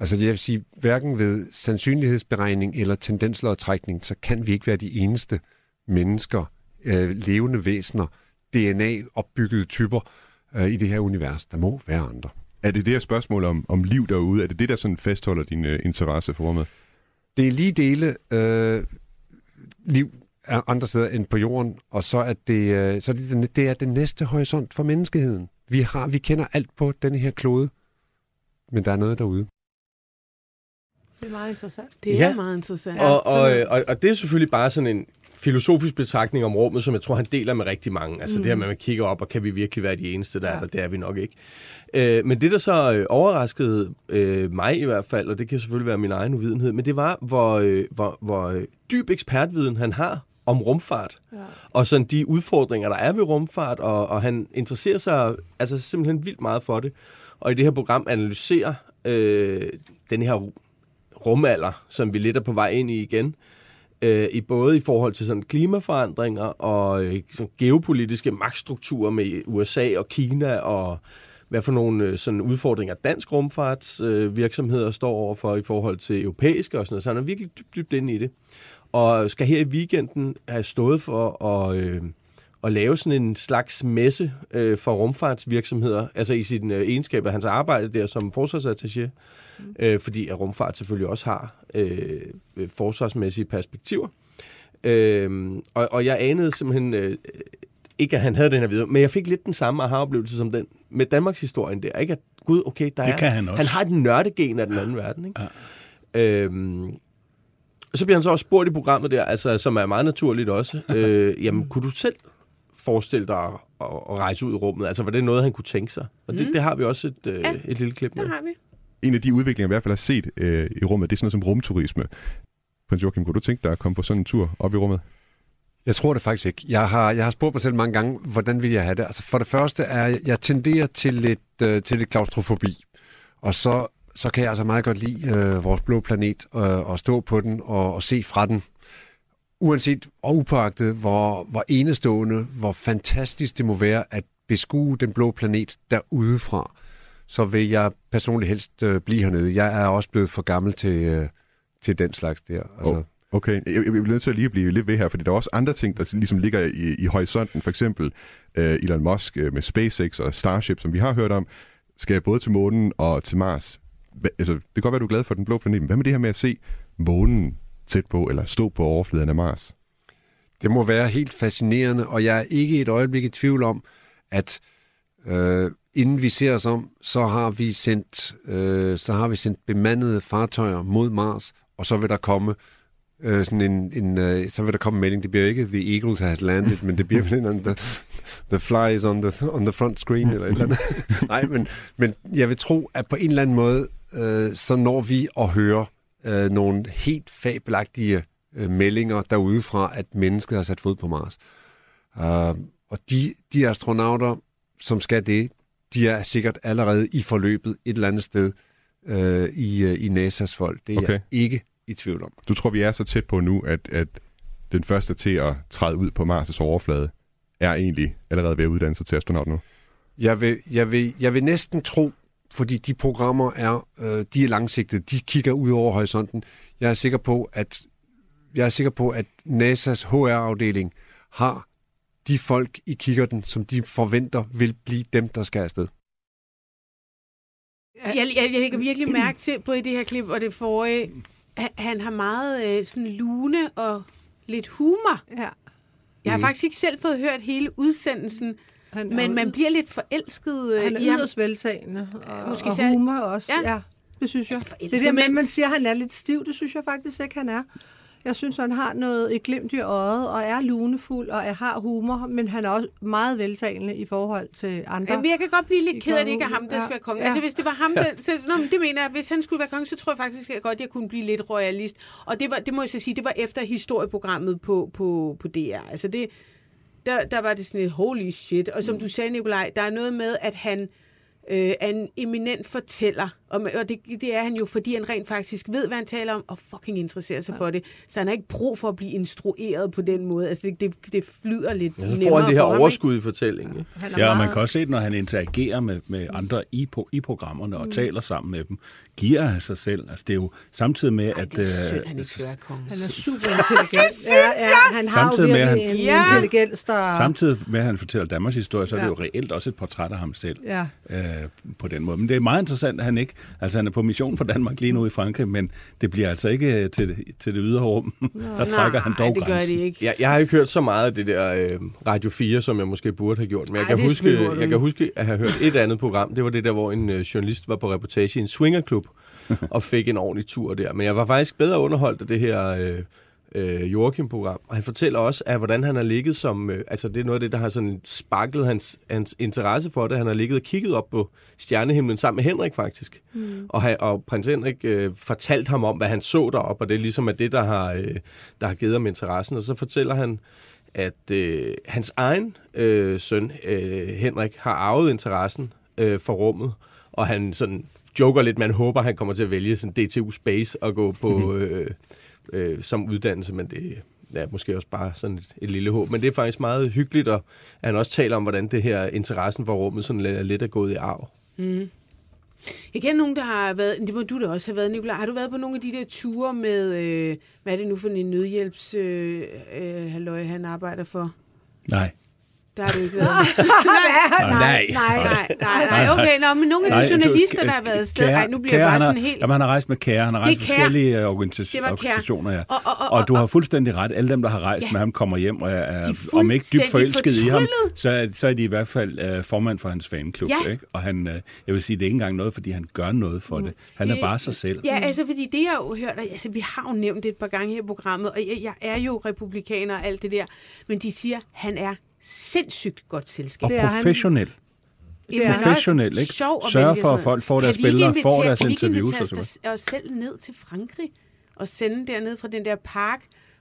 altså jeg vil sige, hverken ved sandsynlighedsberegning eller tendenslodtrækning, så kan vi ikke være de eneste mennesker, øh, levende væsener, DNA-opbyggede typer øh, i det her univers. Der må være andre. Er det det her spørgsmål om, om liv derude? Er det det, der sådan fastholder din øh, interesse for rummet? Det er lige dele øh, liv andre steder end på jorden, og så er det, øh, så er det, det er den næste horisont for menneskeheden. Vi, har, vi kender alt på denne her klode, men der er noget derude. Det er meget interessant. Det er Ja. meget interessant. og, og, øh, og, og det er selvfølgelig bare sådan en filosofisk betragtning om rummet, som jeg tror, han deler med rigtig mange. Altså mm. det her med, at man kigger op, og kan vi virkelig være de eneste, der ja. er der? Det er vi nok ikke. Øh, men det, der så øh, overraskede øh, mig i hvert fald, og det kan selvfølgelig være min egen uvidenhed, men det var, hvor, øh, hvor, hvor øh, dyb ekspertviden han har om rumfart. Ja. Og sådan de udfordringer, der er ved rumfart, og, og han interesserer sig altså simpelthen vildt meget for det. Og i det her program analyserer øh, den her rumalder, som vi lidt er på vej ind i igen, øh, i både i forhold til sådan klimaforandringer og øh, sådan geopolitiske magtstrukturer med USA og Kina og hvad for nogle øh, sådan udfordringer dansk rumfartsvirksomheder øh, virksomheder står overfor i forhold til europæiske og sådan noget. Så han er virkelig dybt, dybt inde i det. Og skal her i weekenden have stået for at, øh, at lave sådan en slags messe øh, for rumfartsvirksomheder, altså i sin øh, egenskab af hans arbejde der som forsvarsattaché, mm. øh, fordi at rumfart selvfølgelig også har øh, øh, forsvarsmæssige perspektiver. Øh, og, og jeg anede simpelthen øh, ikke, at han havde den her videre, men jeg fik lidt den samme aha-oplevelse som den med Danmarks historien der. Ikke at, gud, okay, der Det er, kan han også. han har et nørdegen af den anden verden. Ikke? Ja. Øhm, så bliver han så også spurgt i programmet der, altså, som er meget naturligt også. (laughs) øh, jamen, kunne du selv forestille dig at, at, at rejse ud i rummet? Altså, var det noget, han kunne tænke sig? Og det, Mm. det har vi også et, øh, Ja, et lille klip med. Der har vi. En af de udviklinger, vi i hvert fald har set øh, i rummet, det er sådan noget som rumturisme. Prins Joachim, kunne du tænke dig at komme på sådan en tur op i rummet? Jeg tror det faktisk ikke. Jeg har, jeg har spurgt mig selv mange gange, hvordan vil jeg have det? Altså for det første er, jeg- jeg tenderer til lidt, øh, til lidt klaustrofobi. Og så, så kan jeg altså meget godt lide øh, vores blå planet, øh, og stå på den og, og se fra den. Uanset og upåagtet, hvor, hvor enestående, hvor fantastisk det må være at beskue den blå planet derudefra, så vil jeg personligt helst øh, blive hernede. Jeg er også blevet for gammel til, øh, til den slags der. Altså, Oh. Okay, jeg, jeg bliver nødt til at lige blive lidt ved her, fordi der er også andre ting, der ligesom ligger i, i horisonten. For eksempel øh, Elon Musk øh, med SpaceX og Starship, som vi har hørt om, skal både til månen og til Mars. Altså, det kan godt være, du er glad for den blå planet, men hvad med det her med at se månen tæt på, eller stå på overfladen af Mars? Det må være helt fascinerende, og jeg er ikke et øjeblik i tvivl om, at øh, inden vi ser os om, så har vi sendt, øh, så har vi sendt bemandede fartøjer mod Mars, og så vil der komme øh, sådan en, en øh, så vil der komme en melding. Det bliver ikke The Eagles has landed, men det bliver vel en the, the fly is on the, on the front screen, eller et eller andet. (laughs) Nej, men, men jeg vil tro, at på en eller anden måde, øh, så når vi at høre øh, nogle helt fabelagtige øh, meldinger derude fra, at mennesket har sat fod på Mars. Uh, og de, de astronauter, som skal det, de er sikkert allerede i forløbet et eller andet sted øh, i, øh, i NASA's folk. Det er. Okay. jeg ikke i tvivl om. Du tror, vi er så tæt på nu, at, at den første til at træde ud på Mars' overflade er egentlig allerede ved at uddanne sig til astronaut nu? Jeg vil, jeg vil, jeg vil næsten tro, fordi de programmer er, øh, de er langsigtede, de kigger ud over horisonten. Jeg er sikker på, at jeg er sikker på, at NASA's HR-afdeling har de folk i kikkerten, som de forventer vil blive dem, der skal afsted. Jeg, jeg, jeg lægger virkelig mærke til på i det her klip og det forrige, han, han har meget øh, sådan lune og lidt humor. Ja. Jeg har faktisk ikke selv fået hørt hele udsendelsen, Han men man bliver lidt forelsket øh, han i er ham. yderst veltagende, og, Måske og humor også. Ja. Ja. det synes jeg. forelsket Det er det, med- men man siger, at han er lidt stiv. Det synes jeg faktisk ikke, han er. Jeg synes, han har noget et glimt i øjet, og er lunefuld, og er, har humor, men han er også meget veltalende i forhold til andre. Jamen, jeg kan godt blive lidt I ked af, at det ikke er ham, der Ja. skal være konge. Ja. Altså, hvis det var ham, der... Så, nå, men det mener jeg, hvis han skulle være konge, så tror jeg faktisk at godt, at jeg kunne blive lidt royalist. Og det, var, det må jeg så sige, det var efter historieprogrammet på, på, på DR. Altså, det, der, der var det sådan et holy shit. Og som du sagde, Nikolaj, der er noget med, at han øh, er en eminent fortæller. Og, og det, det er han jo, fordi han rent faktisk ved, hvad han taler om, og fucking interesserer sig for det. Så han har ikke brug for at blive instrueret på den måde. Altså, det, det, det flyder lidt Ja, så får nemmere han det her for ham, ikke? overskud i fortællingen. ikke? Han Ja, og man meget- kan også se, at når han interagerer med, med andre i, på, i programmerne og mm. taler sammen med dem, giver af sig selv. Altså, det er jo samtidig med, Ej, at... det er synd, øh, han ikke konge. Han er super intelligent. (laughs) ja, ja, han har Samtidig jo med, han- en Ja. intelligens, der... Samtidig med, at han fortæller Danmarks historie, så er det Ja. jo reelt også et portræt af ham selv Ja. øh, på den måde. Men det er meget interessant, at han ikke... Altså, han er på mission for Danmark lige nu i Frankrig, men det bliver altså ikke øh, til, det- til det ydre rum. (laughs) Der trækker han Nej, dog det gør det ikke. Jeg, jeg har ikke hørt så meget af det der øh, Radio 4, som jeg måske burde have gjort, men jeg, Ej, kan, huske, jeg kan huske at have hørt et andet program. Det var det der, hvor en øh, journalist var på reportage i en swingerklub (laughs) og fik en ordentlig tur der. Men jeg var faktisk bedre underholdt af det her øh, øh, Joachim-program. Og han fortæller også, at hvordan han har ligget som... Øh, altså, det er noget af det, der har sådan sparklet hans, hans interesse for det. Han har ligget og kigget op på stjernehimlen sammen med Henrik, faktisk. Mm. Og, han, og prins Henrik øh, fortalte ham om, hvad han så deroppe, og det er ligesom at det, der har, øh, der har givet ham interessen. Og så fortæller han, at øh, hans egen øh, søn, øh, Henrik, har arvet interessen øh, for rummet, og han sådan joker lidt, man håber, han kommer til at vælge sådan DTU Space og gå på øh, øh, som uddannelse, men det er måske også bare sådan et, et lille håb. Men det er faktisk meget hyggeligt, og at han også taler om, hvordan det her interessen for rummet sådan lidt, lidt er gået i arv. Jeg kender nogen, der har været, det må du da også have været, Nicolaj. Har du været på nogle af de der ture med, øh, hvad er det nu for en nødhjælps, øh, øh, halløj, han arbejder for? Nej. Der har du ikke været. (laughs) Nej. nej, nej, nej, nej. Okay, nå, men nogle af de Nej, journalister, du- der har været afsted, Kære- ej, nu bliver jeg Kære, bare har, sådan helt... Jamen, han har rejst med Kære, han har Det rejst Kjær. forskellige øh, Det organisationer, ja. Og- og- og- og du har fuldstændig ret. Alle dem, der har rejst Ja. med ham, kommer hjem og er, om ikke dybt forelsket i ham, så er, så er de i hvert fald øh, formand for hans fanklub. Ja. Ikke? Og han, øh, jeg vil sige, det er ikke engang noget, fordi han gør noget for det. Han er Øh, bare sig selv. Ja, altså, fordi det, jeg jo hørt, altså, vi har jo nævnt det et par gange her i programmet, og jeg, jeg er jo republikaner og alt det der, men de siger, han er sindssygt godt selskab. Og Det er han. professionel. Han er professionel, ikke? sjov vælge for, at folk får deres ikke billeder, får deres kan vi ikke interviews invitere og så videre. os selv ned til Frankrig og sende derned fra den der park,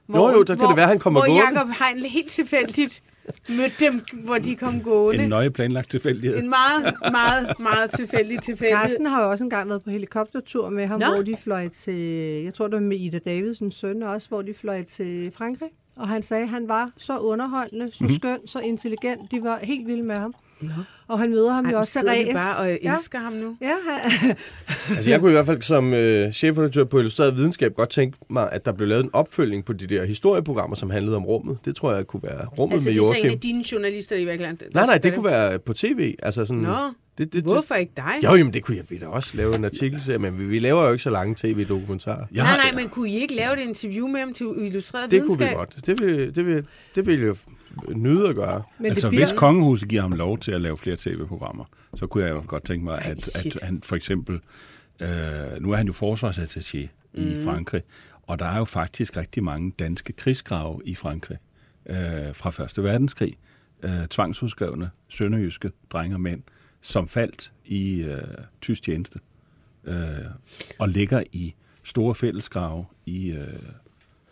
Jo, jo, der kan det være, han kommer hvor gående. Jacob Heinle helt tilfældigt mødte dem, hvor de kom gående. En nøje planlagt tilfældighed. En meget, meget, meget tilfældig tilfældighed. Carsten har jo også engang været på helikoptertur med ham. Nå. hvor de fløj til, jeg tror det var med Ida Davidsens søn også, hvor de fløj til Frankrig. Og han sagde, at han var så underholdende, så Mhm. skøn, så intelligent. De var helt vilde med ham. Og han møder ham Ej, jo også vi Therese. bare og ja, elsker ham nu. ja, han, (laughs) Altså, jeg kunne i hvert fald som øh, chefredaktør på Illustreret Videnskab godt tænke mig, at der blev lavet en opfølgning på de der historieprogrammer, som handlede om rummet. Det tror jeg kunne være rummet Altså, med det er så en Joachim. af dine journalister i virkeligheden. Nej, nej, skal det kunne være på tv. Altså sådan, Nå, det, det, hvorfor ikke dig? Jo, jamen, det kunne jeg vi da også lave en artikelserie, men vi, vi laver jo ikke så lange tv-dokumentarer. Jeg Nej, har, nej, men kunne I ikke lave et interview med ham til illustreret Det kunne videnskab? vi godt. Det vil, det vil, det vil jeg nyde at gøre. men altså, bliver, hvis kongehuset giver ham lov til at lave flere tv-programmer, så kunne jeg jo godt tænke mig, at, at han for eksempel... Øh, nu er han jo forsvarsattaché mm. i Frankrig, og der er jo faktisk rigtig mange danske krigsgrave i Frankrig øh, fra Første Verdenskrig. Øh, tvangsudskrevne sønderjyske drenge og mænd, som faldt i øh, tysk tjeneste øh, og ligger i store fællesgrave i, øh,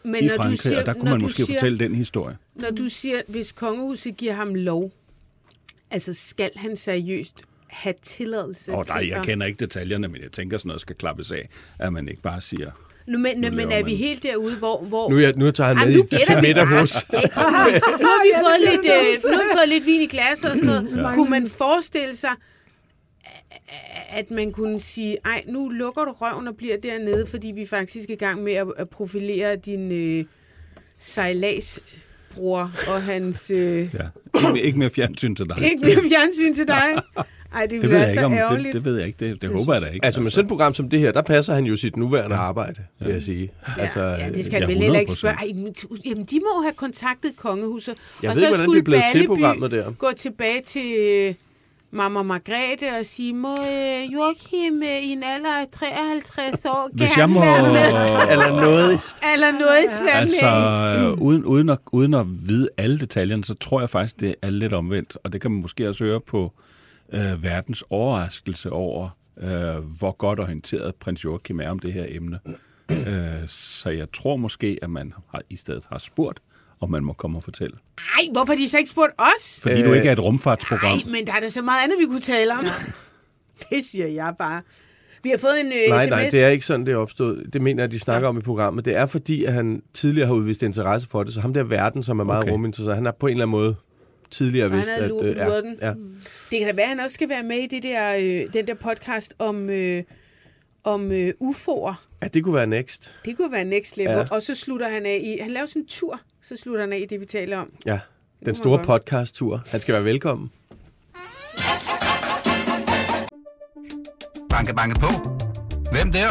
Men i Frankrig, siger, og der kunne man måske siger, fortælle den historie. Når du siger, hvis kongehuset giver ham lov, altså skal han seriøst have tilladelse Og til nej, jeg kender ikke detaljerne, men jeg tænker sådan noget skal klappes af, at man ikke bare siger, Nu, men, Nu men er vi helt derude, hvor... hvor Nu, er- nu tager han Ej, med nu i, til middag hos. (laughs) nu har vi fået lidt, øh, nu har vi fået lidt vin i glas og sådan noget. (clears throat) Ja. Kunne man forestille sig, at man kunne sige, ej, nu lukker du røven og bliver dernede, fordi vi er faktisk i gang med at, profilere din øh, sejladsbror og hans... Øh, ja, ikke mere fjernsyn til dig. ikke mere fjernsyn til dig. (laughs) Ej, det det ved jeg så ikke om, det, ærgerligt. det ved jeg ikke, det, det håber jeg da ikke. Altså med sådan et program som det her, der passer han jo sit nuværende arbejde, vil jeg sige. Altså, Ja, det skal Ja, ja, vel heller ikke 100%. spørge. Ej, jamen, de må have kontaktet kongehuset. Jeg og ved så ikke, hvordan skulle det blevet til programmet der. gå tilbage til øh, Mamma Margrethe og sige, må øh, Joachim øh, i en alder af 53 år Hvis jeg gerne må... være med? Eller noget. Eller noget svært Altså, med. øh, uden, uden, at, uden at vide alle detaljerne, så tror jeg faktisk, det er lidt omvendt. Og det kan man måske også høre på øh, verdens overraskelse over, øh, hvor godt orienteret prins Joachim er om det her emne. øh, så jeg tror måske, at man har, i stedet har spurgt, om man må komme og fortælle. Ej, hvorfor har de så ikke spurgt os? Fordi øh, du ikke er et rumfartsprogram. Nej, men der er da så meget andet, vi kunne tale om. (laughs) det siger jeg bare. Vi har fået en øh, Nej, sms. nej, det er ikke sådan, det er opstået. Det mener jeg, de snakker om i programmet. Det er fordi, at han tidligere har udvist interesse for det, så ham der verden, som er meget Okay. okay. ruminteresseret, han har på en eller anden måde tidligere Så han vidst, havde at... øh, den? ja. Det kan da være, at han også skal være med i det der, øh, den der podcast om, øh, om øh, UFO'er. ja, det kunne være next. Det kunne være next level. Ja. Ja. Og så slutter han af i... Han laver sådan en tur, så slutter han af i det, vi taler om. Ja, den store podcast-tur. Han skal være velkommen. Banke, banke på. Hvem der?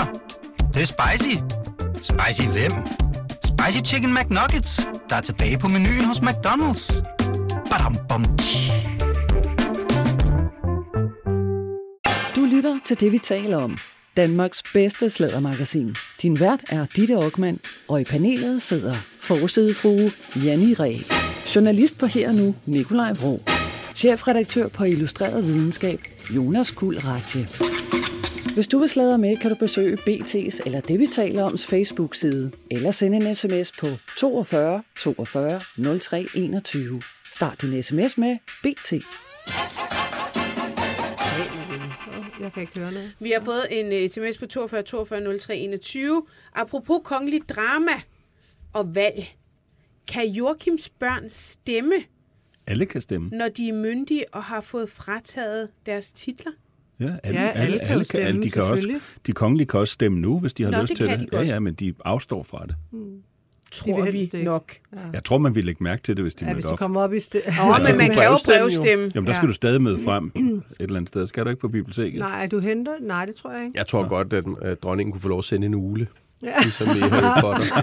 Det, det er spicy. Spicy hvem? Spicy Chicken McNuggets, der er tilbage på menuen hos McDonald's. Badum, bom. Du lytter til det, vi taler om. Danmarks bedste slædermagasin. Din vært er Ditte Aukmann, og i panelet sidder forsidefrue Janni Ræ. Journalist på Her Nu, Nikolaj Vrå. Chefredaktør på Illustreret Videnskab, Jonas Kuld Ratje. Hvis du vil sladre med, kan du besøge BT's eller det, vi taler oms Facebook-side, eller sende en sms på 42 42 03 21. Start din sms med BT. Jeg kan ikke høre noget. Vi har fået en øh, sms på 42 42 03 21. Apropos kongelig drama og valg. Kan Joachims børn stemme, Alle kan stemme. når de er myndige og har fået frataget deres titler? Ja, alle, Ja, alle kan jo stemme, alle, de, kan også, de kongelige kan også stemme nu, hvis de har Nå, lyst det til kan det. de godt. Ja, ja, men de afstår fra det. Tror vi ikke. nok. Jeg tror, man vil lægge mærke til det, hvis de Ja, hvis mødte op. kommer op i sted. Åh, (laughs) men man kan jo brevstemme. Jamen, der skal Ja. du stadig møde frem et eller andet sted. Skal du ikke på biblioteket? Nej, du henter? Nej, det tror jeg ikke. Jeg tror godt, at øh, dronningen kunne få lov at sende en ule. Ja. Ligesom i Harry Potter. (laughs)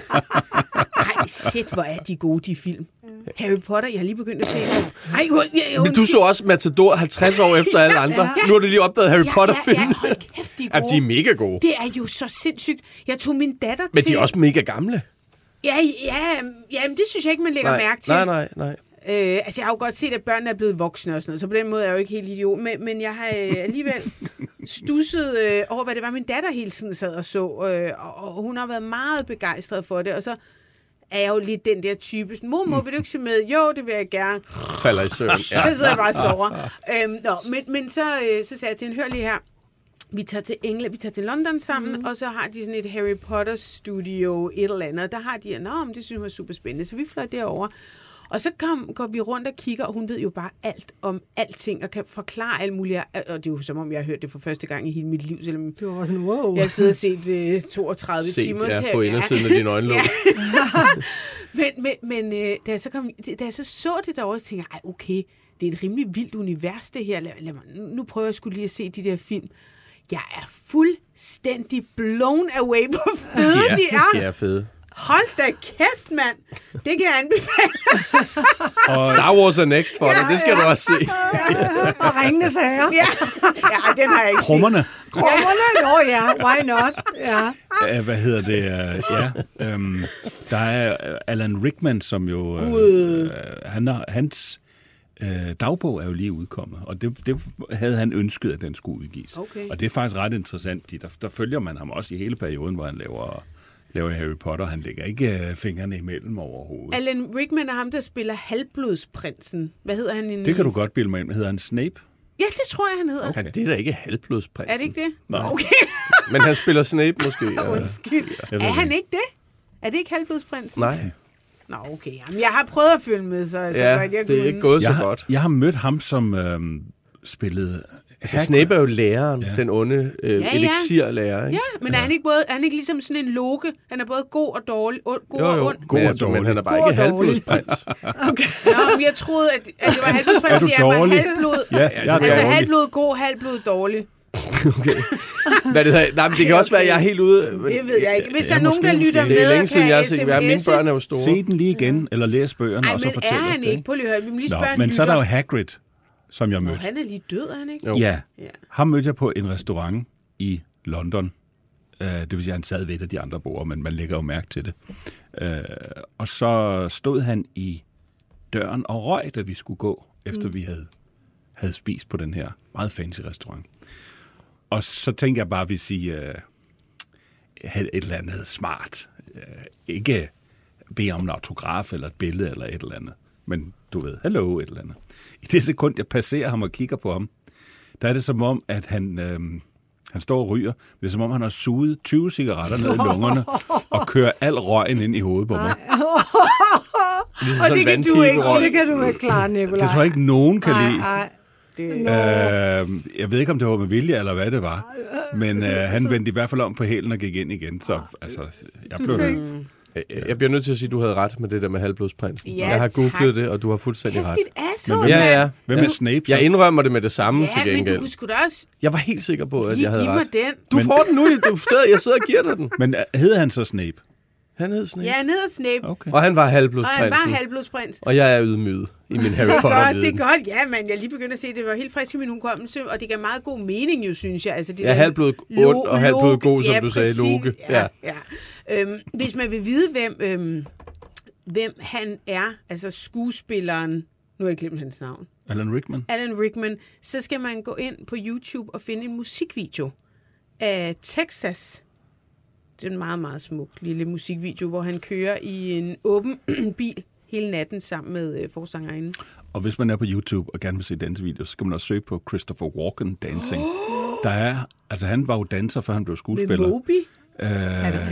Ej, shit, hvor er de gode, de film. Harry Potter, jeg har lige begyndt at se. Ej, jo, ja, Men du så også Matador 50 år efter alle andre. Ja. Nu har du lige opdaget Harry ja, Potter-film. Ja, ja, hold kæft, de er Jamen, de er gode. mega gode. Det er jo så sindssygt. Jeg tog min datter Men til... de er også mega gamle. Ja, ja, ja, men det synes jeg ikke, man lægger Nej, mærke til. nej, nej, nej. Øh, altså, jeg har jo godt set, at børnene er blevet voksne og sådan noget, så på den måde er jeg jo ikke helt idiot. Men, men jeg har øh, alligevel (laughs) stusset øh, over, hvad det var, min datter hele tiden sad og så. Øh, og, og hun har været meget begejstret for det. Og så er jeg jo lidt den der type. Sådan, Mor, må vil du ikke se med? Jo, det vil jeg gerne. Falder i søvn. (laughs) Ja. Så sidder jeg bare og sover. øhm, nå, men, men så, øh, så sagde jeg til hende, hør lige her. Vi tager til England, vi tager til London sammen, mm. og så har de sådan et Harry Potter studio, et eller andet. Der har de, nå, men det synes jeg var super spændende. Så vi fløj derover. Og så kom, går vi rundt og kigger, og hun ved jo bare alt om alting, og kan forklare alt muligt. Og det er jo som om, jeg har hørt det for første gang i hele mit liv, selvom Det var sådan, wow. jeg har siddet og set øh, 32 Set, timer. ja, til- på indersiden af din øjenlåg. (laughs) (laughs) men men, men øh, da, jeg så kom, da jeg så så det derovre, så tænkte jeg, ej okay, det er et rimelig vildt univers det her. Lad, lad mig, nu- nu prøver jeg skulle lige at se de der film. Jeg er fuldstændig blown away på fede De de er, er. de er fede. Hold da kæft, mand. Det kan jeg anbefale. (laughs) Star Wars er next for dig, det skal du også se. (laughs) Og ringende sager. ja. ja, den har jeg ikke set. Krummerne. Krummerne? Nå ja, why not? Ja. Hvad hedder det? Ja, um, der er Alan Rickman, som jo... Uh, uh, han har, hans uh, dagbog er jo lige udkommet, og det, det havde han ønsket, at den skulle udgives. Okay. Og det er faktisk ret interessant, fordi der, der følger man ham også i hele perioden, hvor han laver, laver Harry Potter. Han lægger ikke uh, fingrene imellem overhovedet. Alan Rickman er ham, der spiller halvblodsprinsen. Hvad hedder han? i- Det kan du godt bilde mig ind. Hedder han Snape? Ja, det tror jeg, han hedder. Okay. Det er da ikke halvblodsprinsen. Er det ikke det? Nej. Okay. Men han spiller Snape måske. (laughs) Ja. Undskyld. Ved Er han det. ikke det? Er det ikke halvblodsprinsen? Nej, Nå, okay. Jamen, jeg har prøvet at følge med, så, så ja, godt jeg det er kunne. ikke gået så Jeg har, godt. jeg har mødt ham, som øhm, spillede... Altså, Snape er jo læreren, Ja. ja. den onde øh, Ja, ja. elixirlærer, ikke? Ja, men er han ikke både, er han ikke ligesom sådan en loke? Han er både god og dårlig, ond, god Jo, og jo. ond. God men, og dårlig. men han er bare God ikke og halvblodsprins. (laughs) Nå, men jeg troede, at, at det var (laughs) halvblod, Er du fordi han var dårlig? halvblod. Ja, jeg er Altså dårlig. halvblod god, halvblod dårlig. (laughs) Hvad det, hedder? Nej, men det kan også være, at jeg er helt ude. Men Det ved jeg ikke. Hvis Ja, der er nogen, der lytter med Det er og længe siden, kan jeg har set. Ja, mine børn er jo store. Se den lige igen, eller læs bøgerne, Ej, og så men fortæl er os han det. ikke? På lige, vi må lige Nå, spørge en men så er der jo. Hagrid, som jeg Nå, mødte. han er lige død, er han ikke? Jo. Ja, ham mødte jeg på en restaurant i London. Uh, det vil sige, at han sad ved et af de andre borde, men man lægger jo mærke til det. Uh, og så stod han i døren og røg, da vi skulle gå, efter mm. vi havde, havde spist på den her meget fancy restaurant. Og så tænkte jeg bare, at vi sige uh, et eller andet smart. Uh, ikke bede om en autograf eller et billede eller et eller andet. Men du ved, hallo, et eller andet. I det sekund, jeg passerer ham og kigger på ham, der er det som om, at han, øh, han står og ryger. Det er som om, han har suget 20 cigaretter ned i lungerne og kører al røgen ind i hovedet på mig. Ligesom Og det kan du ikke. Det kan du ikke klare, Nicolaj. Det tror jeg ikke, nogen kan Nej, lide. Nej. Øh, jeg ved ikke, om det var med vilje eller hvad det var. Men øh, han vendte i hvert fald om på hælen og gik ind igen. Så altså, jeg blev... tænkte- Jeg bliver nødt til at sige, at du havde ret med det der med halvblodsprinsen. Ja, jeg har tak. googlet det, og du har fuldstændig ret. Kæft, dit asshole, Men Ja, ja. Hvem er Snape? så? Jeg indrømmer det med det samme Ja, til men gengæld. du kunne sgu da også Jeg var helt sikker på, at jeg havde give mig ret. den. Du Men- får den nu. Du sidder, jeg sidder og giver dig den. Men øh, hedder han så Snape? Han hed Snape. Ja, ned og Snape. Okay. Og han var Og han halvblodsprinsen. var halvblodsprins. Og jeg er ydmyget i min (laughs) Harry Det er potter godt, det er godt. Ja, men jeg lige begyndte at se, det var helt frisk i min hukommelse, og det gav meget god mening jo, synes jeg. Altså, det Ja, halvblod lo- ond og halvblod god, som ja, du sagde. Loke. Ja, Ja. ja. Øhm, hvis man vil vide, hvem, øhm, hvem han er, altså skuespilleren, nu har jeg glemt hans navn, Alan Rickman? Alan Rickman, så skal man gå ind på YouTube og finde en musikvideo af Texas. Det er en meget, meget smuk lille musikvideo, hvor han kører i en åben (clears throat) bil hele natten sammen med øh, forsangerinden. Og hvis man er på YouTube og gerne vil se dansevideo, så skal man også søge på Christopher Walken Dancing. (gasps) Der er, altså han var jo danser, før han blev Med skuespiller. Moby. Øh,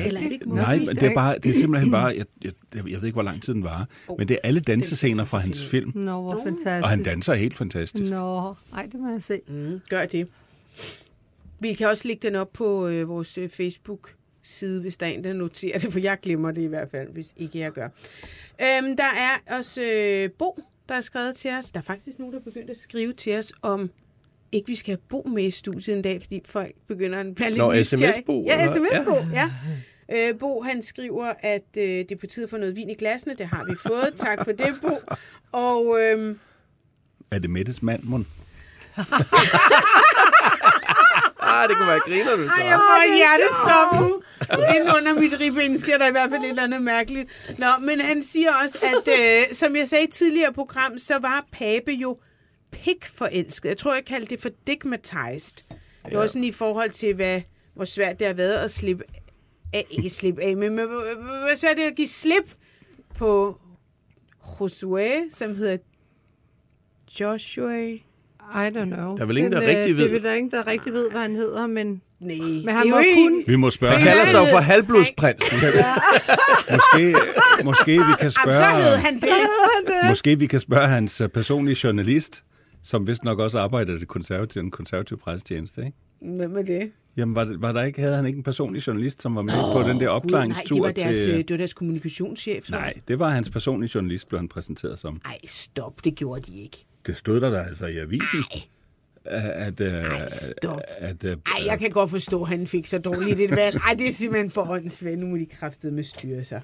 Eller er det ikke Moby? Nej, men det er, bare, det er simpelthen bare, jeg, jeg, jeg ved ikke, hvor lang tid den var, men det er alle dansescener fra hans film, Nå, hvor fantastisk. og han danser helt fantastisk. Nå, ej, det må jeg se. Mm, gør det. Vi kan også lægge den op på øh, vores øh, Facebook-side, hvis der er en, der noterer det, for jeg glemmer det i hvert fald, hvis ikke jeg gør. Øhm, der er også øh, Bo, der er skrevet til os. Der er faktisk nogen, der er begyndt at skrive til os om, ikke vi skal have Bo med i studiet en dag, fordi folk begynder at være lidt Nå. SMS-Bo, Ja, sms-Bo, ja. Øh, Bo, han skriver, at øh, det er på tide for noget vin i glassene. Det har vi fået. Tak for det, Bo. Og øhm, Er det Mettes mand, mon? (laughs) Ah, det kunne være griner, du Ej, jeg får hjertestop nu. (laughs) Inden under mit ribben sker der i hvert fald et eller andet mærkeligt. Nå, men han siger også, at øh, som jeg sagde i tidligere program, så var Pape jo pikforelsket. Jeg tror, jeg kaldte det for digmatized. Det var sådan i forhold til, hvad, hvor svært det har været at slippe af, ikke slippe af, men hvor svært det er at give slip på Josué, som hedder Joshua. I don't know. Der er vel ingen, Den, der øh, rigtig ved. Det er der ingen, der rigtig ved, hvad han hedder, men, Nej, men det han må kun... Vi må spørge Han kalder sig jo for halvblodsprinsen. (laughs) Måske, måske vi kan Jamen, så hed spørge, han det. måske vi kan spørge hans øh, personlige journalist, som vist nok også arbejder i det konservative, den konservative pressetjeneste, ikke? Hvem er det? Jamen, var, det- var der ikke, havde han ikke en personlig journalist, som var med oh, på den der Gud, nej, opklaringstur det var deres, til... øh, det var deres kommunikationschef. så. Nej, det var hans personlige journalist, blev han præsenteret som. Ej, stop, det gjorde de ikke. Det stod der, der altså i avisen. At, at, Ej, stop. At, at, Ej, jeg kan godt forstå, at han fik så dårligt et valg. Ej, det er simpelthen for åndssvagt. Nu må de kraftede med styre sig.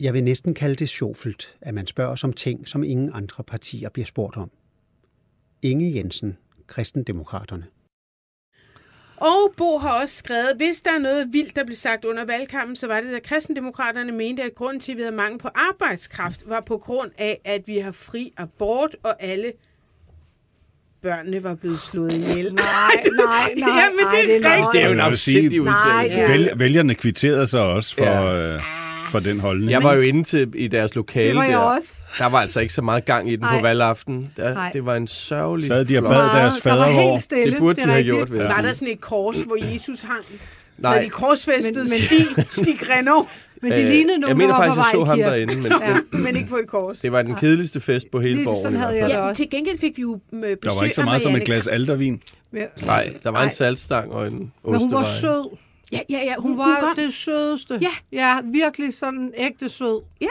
Jeg vil næsten kalde det sjovfuldt, at man spørger os om ting, som ingen andre partier bliver spurgt om. Inge Jensen, Kristendemokraterne. Og Bo har også skrevet, hvis der er noget vildt, der blev sagt under valgkampen, så var det, at kristendemokraterne mente, at grunden til, at vi havde mangel på arbejdskraft, var på grund af, at vi har fri abort, og alle børnene var blevet slået ihjel. Nej, nej, (laughs) nej. Jamen, det er rigtigt. Det er jo en afsindig udtalelse. er- vælgerne kvitterede sig også for... Ja. Ja. Øh, for den holdning. Jeg var jo inde til i deres lokale Det var jeg der. også. Der var altså ikke så meget gang i den Nej. på valgaften. Der, Nej. det var en sørgelig Sad de og bad deres Der var faderhår. helt stille. Det burde er de have rigtigt. gjort, jeg Var der sådan et kors, hvor Jesus hang? Nej. Når de korsfæstede Men- men- Stig, Stig Grenov, (laughs) Men det lignede nogen, Øh, jeg mener der var faktisk, på jeg så ham derinde, men, Ja. men ikke på et kors. det var den kedeligste fest på hele Lige borgen. sådan havde jeg det Ja, til gengæld fik vi jo øh, besøg Der var ikke så meget som et glas aldervin. Ja. Nej, der var Nej. en saltstang og en Men hun var ostevej. sød. Ja, ja, ja. Hun var det sødeste. Ja. Ja, virkelig sådan ægte sød. Ja.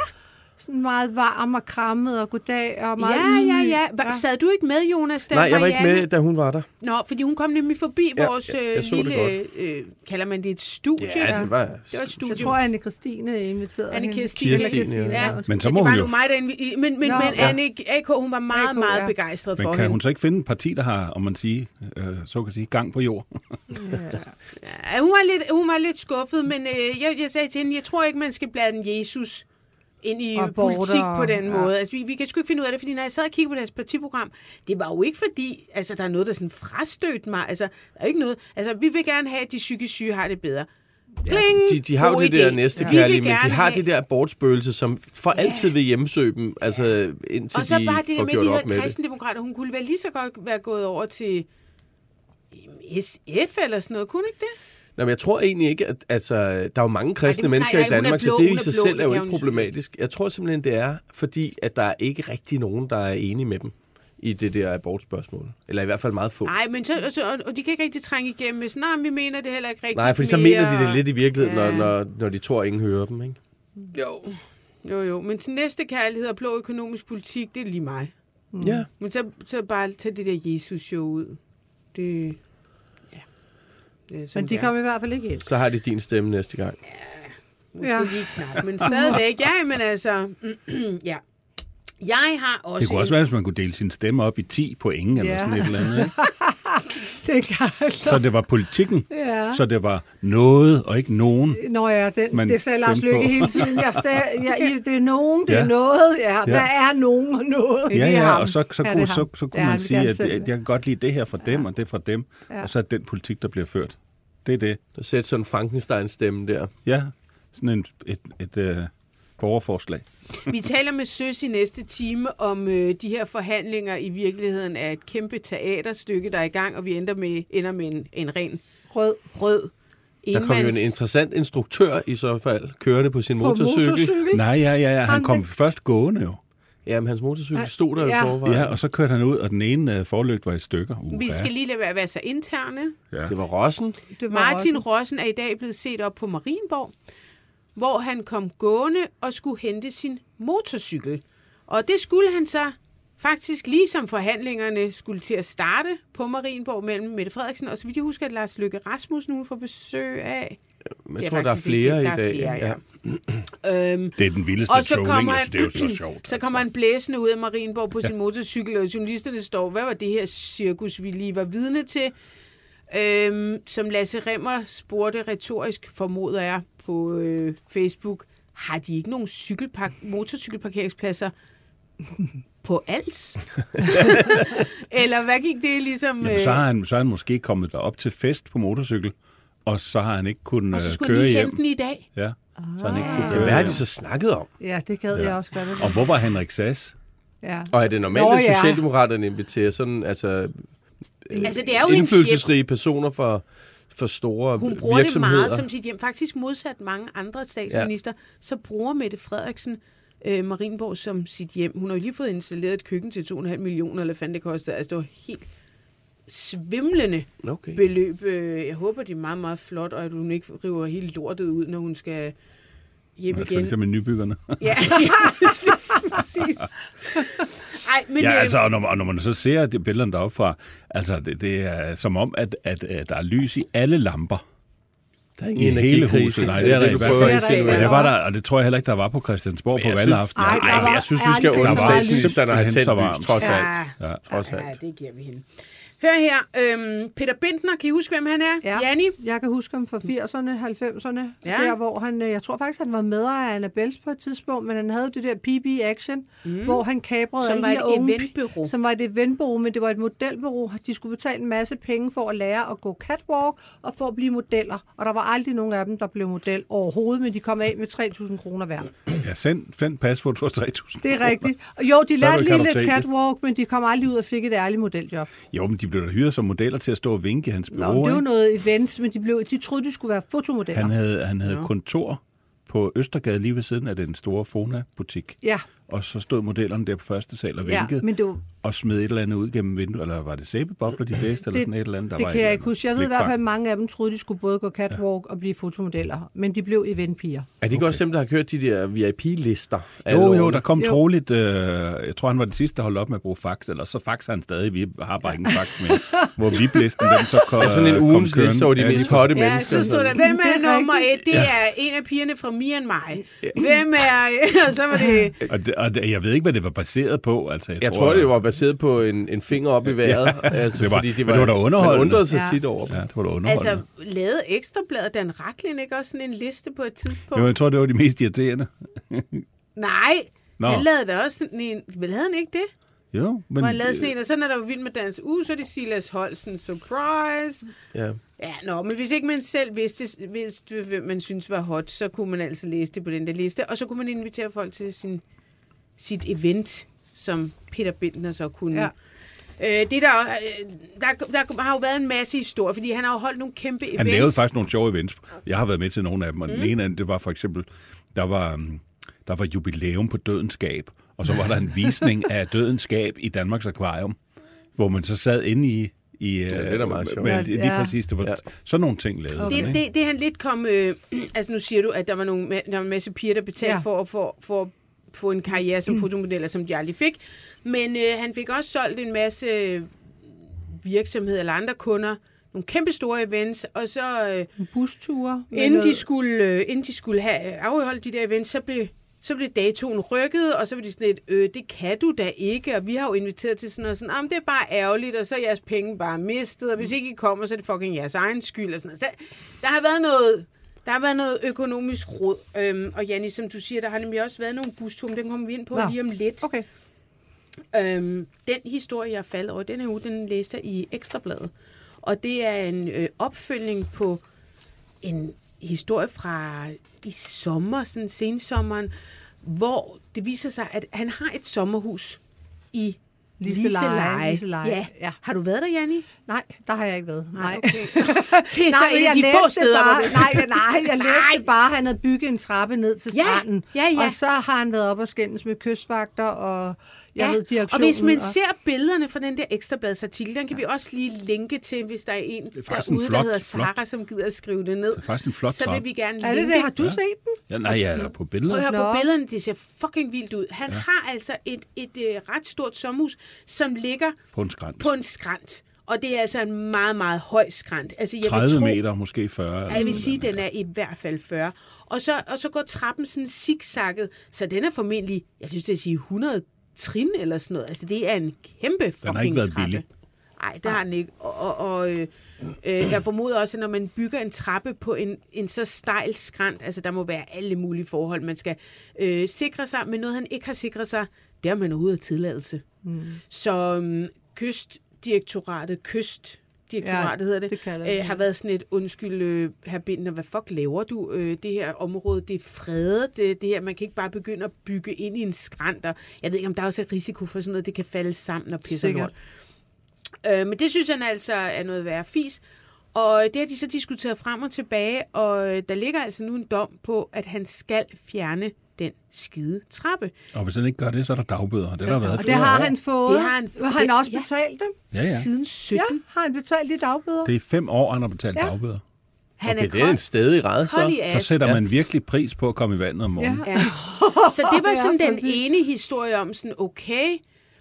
Sådan meget varm og krammet og goddag og meget Ja, ja, ja. Hva, sad du ikke med, Jonas? Da Nej, jeg var ikke med, da hun var der. Nå, fordi hun kom nemlig forbi Ja, vores ja, øh, jeg det lille, øh, kalder man det et studie? Ja, det var... Det var et studie. Jeg tror, Anne Christine inviterede Anne hende. Kirstine. Eller Kirstine, ja. Ja. Men så Men må det var hun jo... mig, der invi- men, men, Nå, men ja. Anne AK, hun var meget, AK, meget ja. begejstret Men for kan hende. hun så ikke finde et parti, der har, om man sige, øh, så kan sige, gang på jord? Ja, hun, var lidt, hun var lidt skuffet, men øh, jeg, jeg sagde til hende, jeg tror ikke, man skal blade den Jesus ind i Og border, politik på den ja. måde. Altså, vi, vi kan sgu ikke finde ud af det, fordi når jeg sad og kiggede på deres partiprogram, det var jo ikke fordi, altså, der er noget, der sådan frastødte mig. Altså, der er ikke noget. Altså, vi vil gerne have, at de psykisk syge har det bedre. Bling! De, de har jo det der idé. næste Vi kærlige, men de har have- det der abortspøgelse, som for altid vil hjemsøge dem, altså indtil Og så de bare det her får med, gjort de det. kristendemokrater, hun kunne vel lige så godt være gået over til SF eller sådan noget, kunne ikke det? Nå, men jeg tror egentlig ikke, at altså, der er jo mange kristne nej, mennesker nej, i hun er Danmark, blå, så det i er sig blå, selv det er jo ikke problematisk. Jeg tror simpelthen, det er, fordi at der er ikke rigtig nogen, der er enige med dem i det der abortspørgsmål. Eller i hvert fald meget få. Nej, men så, så, og- og de kan ikke rigtig trænge igennem med sådan, nej, vi mener det heller ikke rigtigt Nej, fordi så mere." mener de det lidt i virkeligheden, Ja. når, når, når de tror, at ingen hører dem. Ikke? Jo. Jo, jo. Men til næste kærlighed og blå økonomisk politik, det er lige mig. Ja. Men så, så bare tage det der Jesus-show ud. Det... Ja. Det sådan, Men de det kom i hvert fald ikke ind. Så har de din stemme næste gang. Måske Ja. lige knap, men stadigvæk. Ja, men altså... (clears throat) ja. Jeg har også... Det kunne også en- være, hvis man kunne dele sin stemme op i 10 point eller Ja. sådan et eller andet. Ikke? (laughs) Altså. Så det var politikken, Ja. så det var noget og ikke nogen. Nå ja, den, Man det sagde Lars Løkke på. hele tiden. Jeg stag, jeg, det er nogen, det er Ja. noget. Ja. Hvad er nogen og noget? Ja, Det er ja, ham. og så, så, Ja, kunne, er så, så Ja, kunne han man sige, at selv jeg, kan godt lide det her fra dem, og det fra dem, Ja. og så er den politik, der bliver ført. Det er det. Der sætter sådan en Frankenstein-stemme der. Ja, sådan en, et, et, et uh, borgerforslag. Vi taler med Søs i næste time om øh, de her forhandlinger i virkeligheden er et kæmpe teaterstykke, der er i gang, og vi ender med, ender med en, en ren Rød. rød Der kom jo en interessant instruktør i så fald, kørende på sin På motorcykel. motorcykel. Nej, ja, ja, ja. Han Han kom først gående jo. Jamen, hans motorcykel Ja. stod der i Ja. forvejen. Ja, og så kørte han ud, og den ene uh, forlygt var i stykker. Uh, Vi skal lige lade være, være så interne. ja. Det var Rossen. Det var Martin også- Rossen er i dag blevet set op på Marienborg, hvor han kom gående og skulle hente sin motorcykel. Og det skulle han så faktisk lige som forhandlingerne skulle til at starte på Marienborg mellem Mette Frederiksen og så vidt jeg husker, at Lars Løkke Rasmussen hun får besøg af. Men Det jeg er tror, der er flere det, i der er dag. flere, ja. ja. (clears throat) Øhm, Det er den vildeste og så kommer, ikke? han, Altså, det er jo så (clears throat) sjovt. så kommer han blæsende ud af Marienborg på sin motorcykel, og journalisterne står, hvad var det her cirkus, vi lige var vidne til? Øhm, som Lasse Remmer spurgte retorisk, formoder jeg, på øh, Facebook, har de ikke nogen cykelpark- motorcykelparkeringspladser på Als? (laughs) Eller hvad gik det ligesom... Jamen, så, øh, har han, så er han måske kommet derop til fest på motorcykel, og så har han ikke kunnet og så øh, skulle han køre lige hjem. hente den i dag. Ja, så han ikke kunne Ah. køre Hvad har hjem. de så snakket om? Ja, det gad Ja. jeg også godt. Og hvor var Henrik Sass? Ja. Og er det normalt, Nå, at ja. Socialdemokraterne inviterer sådan, altså, Altså, det er jo en indflydelsesrige personer for, for store Hun bruger det virksomheder? meget som sit hjem. Faktisk modsat mange andre statsminister, ja. så bruger Mette Frederiksen øh, Marienborg som sit hjem. Hun har jo lige fået installeret et køkken til 2,5 millioner, eller fandt det kostede. Altså, det var helt svimlende Okay. beløb. Øh, Jeg håber, det er meget, meget flot, og at hun ikke river helt lortet ud, når hun skal hjem igen. ligesom med nybyggerne. Ja, (laughs) ja præcis. Ej, men ja, øh, altså, og når, og når man så ser de billederne deroppe fra, altså, det, det er som om, at, at, at der er lys i alle lamper. Der er I hele huset. Nej, det er der i hvert fald. Og det, var der, og det tror jeg heller ikke, der var på Christiansborg på valgaften. Nej, men jeg synes, vi skal lys. statsministeren at have Simpelthen tændt lys, trods Ja. alt. Ja. Trods Ja, alt. det giver vi hende. Hør her, øhm, Peter Bindner, kan I huske, hvem han er? Ja. Janni? Jeg kan huske ham fra 80'erne, 90'erne, Ja. der hvor han, øh, jeg tror faktisk, han var medejer af Annabelles på et tidspunkt, men han havde det der PB Action, mm. hvor han kabrede Som var et unge- eventbureau. Som var et eventbureau, men det var et modelbureau. De skulle betale en masse penge for at lære at gå catwalk og for at blive modeller. Og der var aldrig nogen af dem, der blev model overhovedet, men de kom af med 3.000 kroner hver. Ja, send, send pasfoto for 3.000 Det er rigtigt. Og jo, de lærte lige lidt catwalk, men de kom aldrig ud og fik et ærligt modeljob. Jo, men de blev da hyret som modeller til at stå og vinke i hans Nå, bureau. men det var noget event, men de, blev, de troede, de skulle være fotomodeller. Han havde, han havde kontor på Østergade lige ved siden af den store Fona-butik. Ja, Og så stod modellerne der på første sal og ja, vinkede, men det var, og smed et eller andet ud gennem vinduet. Eller var det sæbebobler, de blæste, eller sådan et eller andet? Der det var kan jeg ikke huske. Jeg ved i hvert fald, at mange af dem troede, de skulle både gå catwalk og blive fotomodeller, men de blev eventpiger. Er det ikke også dem, der har kørt de der VIP-lister? Jo, jo, der kom Jo. troligt, øh, jeg tror han var den sidste, der holdt op med at bruge fax, eller så faxer han stadig, vi har bare ikke en fax mere, (laughs) hvor viblisten den så kom, Ja, sådan en ugens liste over de Ja, mest hotte Ja, mennesker. så stod der, hvem er er nummer et? Det er en af pigerne fra Me and My. Hvem er... (laughs) Og så var det... Og, det, det, jeg ved ikke, hvad det var baseret på. Altså, jeg, Jeg tror, det var baseret på en, en finger op i vejret. (laughs) Ja, altså, det var- fordi men det var da underholdende. Man undrede sig Ja. tit over. Ja, det var da underholdende. Altså, lavede Ekstrabladet Dan Raklin ikke også sådan en liste på et tidspunkt? jo, jeg tror, det var de mest irriterende. (laughs) Nej, Nå. han lavede da også sådan en... Vel, havde han ikke det? Jo, men... Hvor han lavede sådan en, og så når der var vild med dans uge, så er det Silas Holsen, surprise. Ja. Ja, nå, men hvis ikke man selv vidste, vidste, hvem man synes var hot, så kunne man altså læse det på den der liste, og så kunne man invitere folk til sin, sit event, som Peter Bindner så kunne. Ja. Øh, det der, øh, der, der har jo været en masse historie, fordi han har jo holdt nogle kæmpe events. Han lavede faktisk nogle sjove events. Jeg har været med til nogle af dem, og mm. den ene af dem, det var for eksempel, der var, um, der var jubilæum på Dødenskab, og så var der en (laughs) visning af Dødenskab i Danmarks Akvarium, hvor man så sad inde i... i Ja, det er da meget sjovt. Med, lige Ja. præcis, det var Ja. ja. sådan nogle ting lavet. Okay. Det, det, det han lidt kom... Øh, (clears throat) altså nu siger du, at der var, nogle, der var en masse piger, der betalte ja. Ja. for, at for, for at få en karriere som fotomodeller, som de aldrig fik. Men øh, han fik også solgt en masse virksomheder eller andre kunder, nogle kæmpe store events, og så øh, Busture. inden, noget- de skulle, øh, inden de skulle have afholdt de der events, så blev, så blev datoen rykket, og så blev de sådan lidt, øh, det kan du da ikke, og vi har jo inviteret til sådan noget, sådan, "Jamen, det er bare ærgerligt, og så er jeres penge bare mistet, og hvis ikke I kommer, så er det fucking jeres egen skyld, og sådan noget. Så der har været noget, der har været noget økonomisk råd, øhm, og Janni, som du siger, der har nemlig også været nogle busture, den kommer vi ind på Nå. lige om lidt. Okay. Øhm, den historie, jeg faldt over den her uge, den læste jeg i Ekstrabladet. Og det er en øh, opfølgning på en historie fra i sommer, sådan sensommeren, hvor det viser sig, at han har et sommerhus i Liseleje. Liseleje. Ja. Ja. Har du været der, Janni? Nej, der har jeg ikke været. Nej. okay. (laughs) det er så Nej, en jeg de få læste steder, bare, nej, jeg- (laughs) nej, jeg læste bare, at han havde bygget en trappe ned til Ja, stranden. ja, ja. Og så har han været op og skændes med kystvagter og jeg ved, og hvis man ser billederne fra den der ekstrabladsartikel, den kan vi også lige linke til, hvis der er en er derude, der flot- hedder flot- Sara, som gider at skrive det ned. Det er faktisk en flot Så vil vi gerne Er det linke. det? Har du set den? Ja, nej, jeg er der på Prøv billeder. at høre på billederne, det ser fucking vildt ud. Han ja. har altså et, et øh, ret stort sommerhus, som ligger På en skrant. på en skrant. Og det er altså en meget, meget høj skrant. Altså, jeg vil 30 tro, meter, måske 40. Ja, jeg vil sige, den er i hvert fald 40. Og så, og så går trappen sådan zigzagget, så den er formentlig, jeg synes at sige 100 trin eller sådan noget. Altså, det er en kæmpe fucking har ikke været trappe. billig. Nej, det har den ikke. Og, og, og øh, øh, jeg formoder også, at når man bygger en trappe på en, en så stejl skrant, altså der må være alle mulige forhold, man skal øh, sikre sig, men noget han ikke har sikret sig, det er man ude af tilladelse. Mm. Så øh, kystdirektoratet, kyst direktoratet Ja, hedder det, det det. øh, har været sådan et, undskyld, øh, herr Binder, hvad fuck laver du? Øh, det her område, det er fredet, det, det her, man kan ikke bare begynde at bygge ind i en skrant, og jeg ved ikke, om der også er risiko for sådan noget, det kan falde sammen og pisse lort. Øh, men det synes han altså er noget værre fis. Og det har de så diskuteret frem og tilbage, og øh, der ligger altså nu en dom på, at han skal fjerne den skide trappe. Og hvis han ikke gør det, så er der dagbøder. Det har der været Og det har år. han fået. Det har han- han har også ja. betalt dem. Ja, ja. Siden 17. Ja, har han betalt de dagbøder? Det er fem år, han har betalt Ja. dagbøder. Han Okay, det er en stedig red, så. Så sætter man virkelig pris på at komme i vandet om morgenen. Ja. Ja. Så det (laughs) var sådan den ene historie om sådan, okay,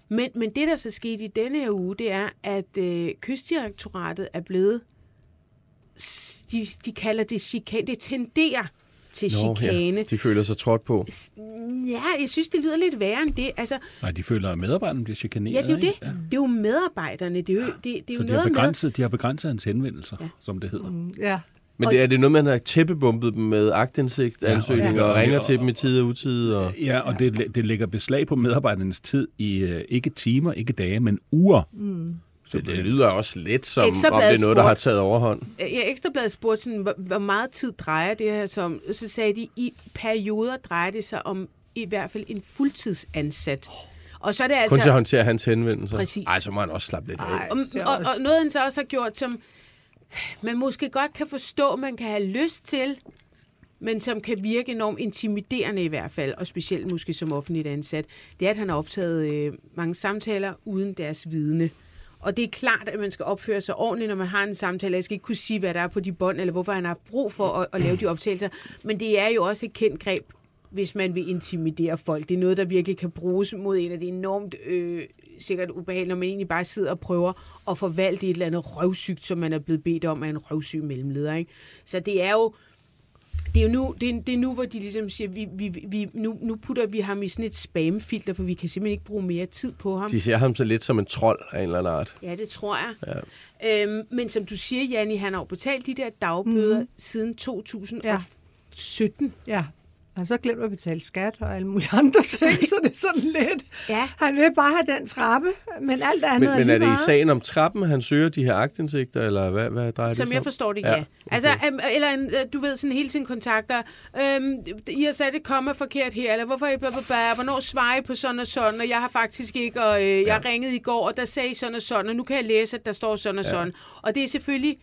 men, men det, der så skete i denne her uge, det er, at øh, kystdirektoratet er blevet, de, de kalder det chikan, det tenderer til Nå, chikane. ja. De føler sig trådt på. Ja, jeg synes, det lyder lidt værre end det. Altså, Nej, de føler, at medarbejderne bliver chikaneret. ja, det er jo det. ikke? Det er jo medarbejderne. Det er jo, det, det er jo Så de har, noget med... begrænset, de har begrænset hans henvendelser, Ja. ja. som det hedder. Ja. Men det, er det noget, man har tæppebumpet dem med agtindsigt, Ja, og- ansøgninger, ja. og ringer Og- til dem i tid og utid? Og... Ja, og det, det lægger beslag på medarbejdernes tid i uh, ikke timer, ikke dage, men uger. Mm. Så det lyder også lidt som, om det er noget, der har spurgte- taget overhånd. Ja, Ekstrabladet spurgte sådan, hvor, hvor meget tid drejer det her som? Så sagde de, i perioder drejer det sig om i hvert fald en fuldtidsansat. Og så er det altså... Kun til at håndtere hans henvendelser. Præcis. Ej, så må han også slappe lidt af. Og, det og, og noget, han så også har gjort, som man måske godt kan forstå, man kan have lyst til, men som kan virke enormt intimiderende i hvert fald, og specielt måske som offentligt ansat, det er, at han har optaget øh, mange samtaler uden deres vidne. Og det er klart, at man skal opføre sig ordentligt, når man har en samtale. Jeg skal ikke kunne sige, hvad der er på de bånd, eller hvorfor han har haft brug for at, at lave de optagelser. Men det er jo også et kendt greb, hvis man vil intimidere folk. Det er noget, der virkelig kan bruges mod en, og det er enormt øh, sikkert ubehageligt, når man egentlig bare sidder og prøver at forvalte et eller andet røvsygt, som man er blevet bedt om af en røvsyg mellemleder. Ikke? Så det er jo det er jo nu, det er, det er nu, hvor de ligesom siger, vi, vi, vi, nu, nu putter vi ham i sådan et spamfilter, for vi kan simpelthen ikke bruge mere tid på ham. De ser ham så lidt som en trold af en eller anden art. Ja, det tror jeg. Ja. Øhm, men som du siger, Janni, han har jo betalt de der dagbøder mm. siden 2017. Ja. Han så glemt at betale skat og alle mulige andre ting, så det er sådan lidt... Ja. Han vil bare have den trappe, men alt andet Men, men er det i meget. sagen om trappen, han søger de her agtindsigter, eller hvad, hvad drejer det Som sig jeg om? forstår det, Ja, ja. okay. Altså, øhm, eller en, øh, du ved, sådan hele tiden kontakter, øhm, I har sat et komma forkert her, eller hvorfor er I hvornår svarer I på sådan og sådan, og jeg har faktisk ikke, og øh, jeg ja. ringede i går, og der sagde I sådan og sådan, og nu kan jeg læse, at der står sådan og sådan. Og det er selvfølgelig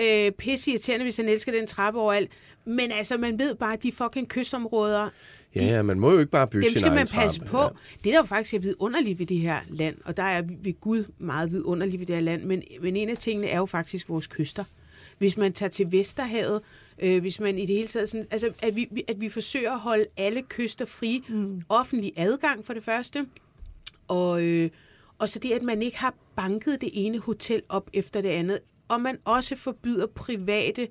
øh, pisse irriterende, hvis han elsker den trappe overalt, men altså, man ved bare, at de fucking kystområder, Ja, ja, man må jo ikke bare bygge dem sin skal egen man passe trappe. på. Ja. Det, der jo faktisk er vidunderligt ved det her land, og der er ved Gud meget vidunderligt ved det her land, men, men en af tingene er jo faktisk vores kyster. Hvis man tager til Vesterhavet, øh, hvis man i det hele taget, sådan, altså at vi, vi- at vi forsøger at holde alle kyster fri, mm. offentlig adgang for det første, og, øh, og så det, at man ikke har banket det ene hotel op efter det andet, og man også forbyder private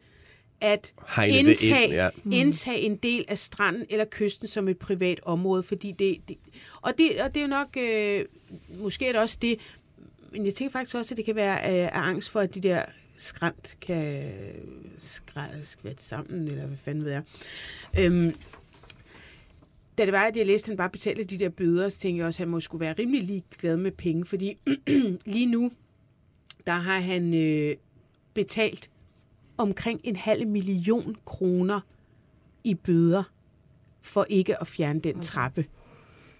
at indtage, ind, ja. indtage en del af stranden eller kysten som et privat område, fordi det, det og, det og det er jo nok, øh, måske er det også det, men jeg tænker faktisk også, at det kan være øh, af angst for, at de der skræmt kan skvætte sammen, eller hvad fanden ved jeg. Øhm, da det var, at jeg læste, at han bare betalte de der bøder, så tænkte jeg også, at han må skulle være rimelig ligeglad med penge, fordi (clears throat) lige nu, der har han øh, betalt omkring en halv million kroner i bøder for ikke at fjerne den trappe.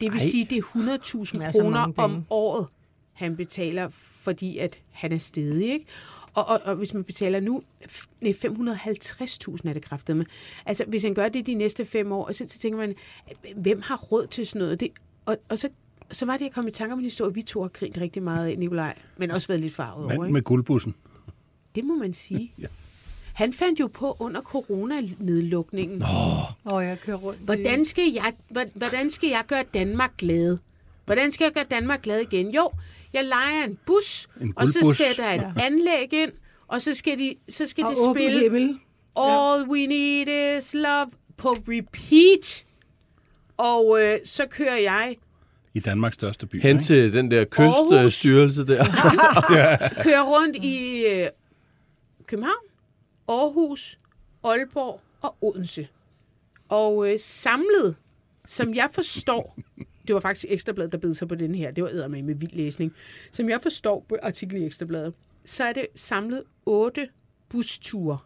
Det vil Ej. sige, det er 100.000 er så kroner om året, han betaler, fordi at han er stedig, ikke? Og, og, og hvis man betaler nu, f- nej, 550.000 er det kraftet med. Altså, hvis han gør det de næste fem år, så, så tænker man, hvem har råd til sådan noget? Det, og, og så, så var det, jeg kom i tanke om en historie, vi to har grint rigtig meget af, Nikolaj, men også været lidt farvet over, Mand ikke? med guldbussen. Det må man sige. (laughs) ja. Han fandt jo på under coronanedlukningen, Nå. Og jeg kører rundt. hvordan, skal jeg, hvor- hvordan skal jeg gøre Danmark glad? Hvordan skal jeg gøre Danmark glad igen? Jo, jeg leger en bus, En og så sætter jeg et anlæg ind, og så skal de, så skal og de spille himmel. All We Need Is Love på repeat. Og øh, så kører jeg I Danmarks største by. Hen ikke? til den der kyststyrelse der. (laughs) kører rundt i øh, København, Aarhus, Aalborg og Odense. Og øh, samlet, som jeg forstår, (laughs) det var faktisk Ekstrabladet, der bed sig på den her, det var eddermame med vild læsning, som jeg forstår på artikel i Ekstrabladet, så er det samlet otte busture.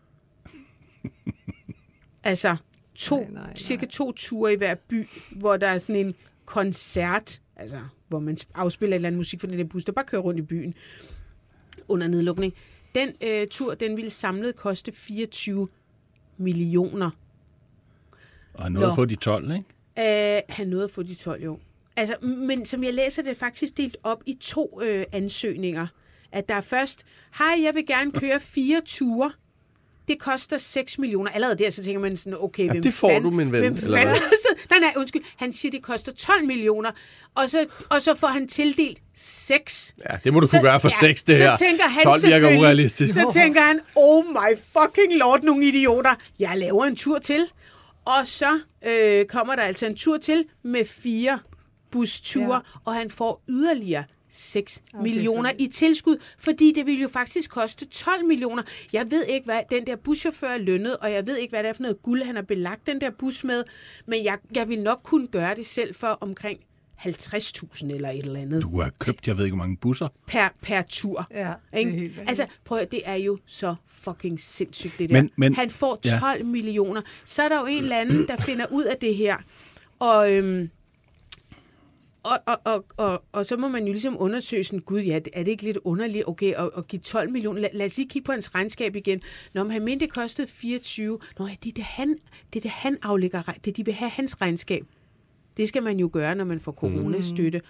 altså to, Nej, nej, nej. cirka to ture i hver by, hvor der er sådan en koncert, altså hvor man afspiller et eller andet musik for den der bus, der bare kører rundt i byen under nedlukning. Den øh, tur, den ville samlet koste 24 millioner. Og noget Nå. at få de 12, ikke? Øh, han nåede at få de 12 jo. Altså, men som jeg læser det, er faktisk delt op i to øh, ansøgninger. At der er først, hej, jeg vil gerne køre fire ture. Det koster 6 millioner. Allerede der, så tænker man sådan, okay, Ja, hvem det får fanden, du, min ven, Hvem eller fanden, hvad? (laughs) så, nej, nej, undskyld. Han siger, det koster 12 millioner. Og så, og så får han tildelt 6. Ja, det må du kunne gøre for seks, det så her. Tænker han 12 virker urealistisk. Så tænker han, oh my fucking lord, nogle idioter. Jeg laver en tur til. Og så øh, kommer der altså en tur til med fire busture, ja. og han får yderligere 6 okay, millioner i tilskud, fordi det vil jo faktisk koste 12 millioner. Jeg ved ikke, hvad den der buschauffør er lønnet, og jeg ved ikke, hvad det er for noget guld, han har belagt den der bus med, men jeg, jeg vil nok kunne gøre det selv for omkring 50.000 eller et eller andet. Du har købt, jeg ved ikke, hvor mange busser. Per, per tur. Ja, det ikke? er helt altså, prøv at, det er jo så fucking sindssygt, det der. Men- men- Han får ja. 12 ja. millioner. Så er der jo en eller anden, der finder ud af det her. Og, øhm, og, og, og, og, og så må man jo ligesom undersøge sådan, gud, ja, er det ikke lidt underligt, okay, at, at give 12 millioner? Lad, lad os lige kigge på hans regnskab igen. Når han mente, det kostede 24. Nå, ja, det er det, han, det er det, han aflægger, det er, de vil have hans regnskab. Det skal man jo gøre, når man får coronastøtte.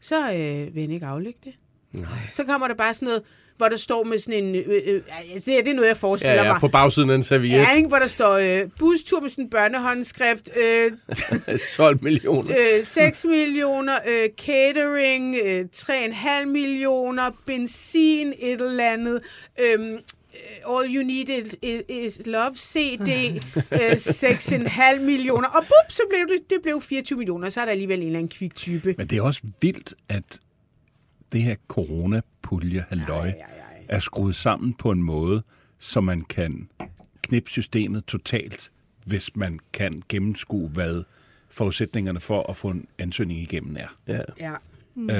Så øh, vil han ikke aflægge det. Nej. Så kommer der bare sådan noget, hvor der står med sådan en... Øh, øh, altså, det er- noget, jeg forestiller Ja, ja, mig. på bagsiden af en serviet. Ja, ikke? hvor der står øh, bustur med sådan en børnehåndskrift, øh, (laughs) 12 millioner. (laughs) øh, 6 millioner, øh, catering, øh, 3,5 millioner, benzin, et eller andet, øhm, øh, All You Need is, is Love CD, (laughs) øh, 6,5 millioner, og bup, så blev det, det blev 24 millioner, så er der alligevel en eller anden kvik type. Men det er også vildt, at det her coronapulje halløj er skruet sammen på en måde, så man kan knippe systemet totalt, hvis man kan gennemskue, hvad forudsætningerne for at få en ansøgning igennem er. Ja. Ja. Øh,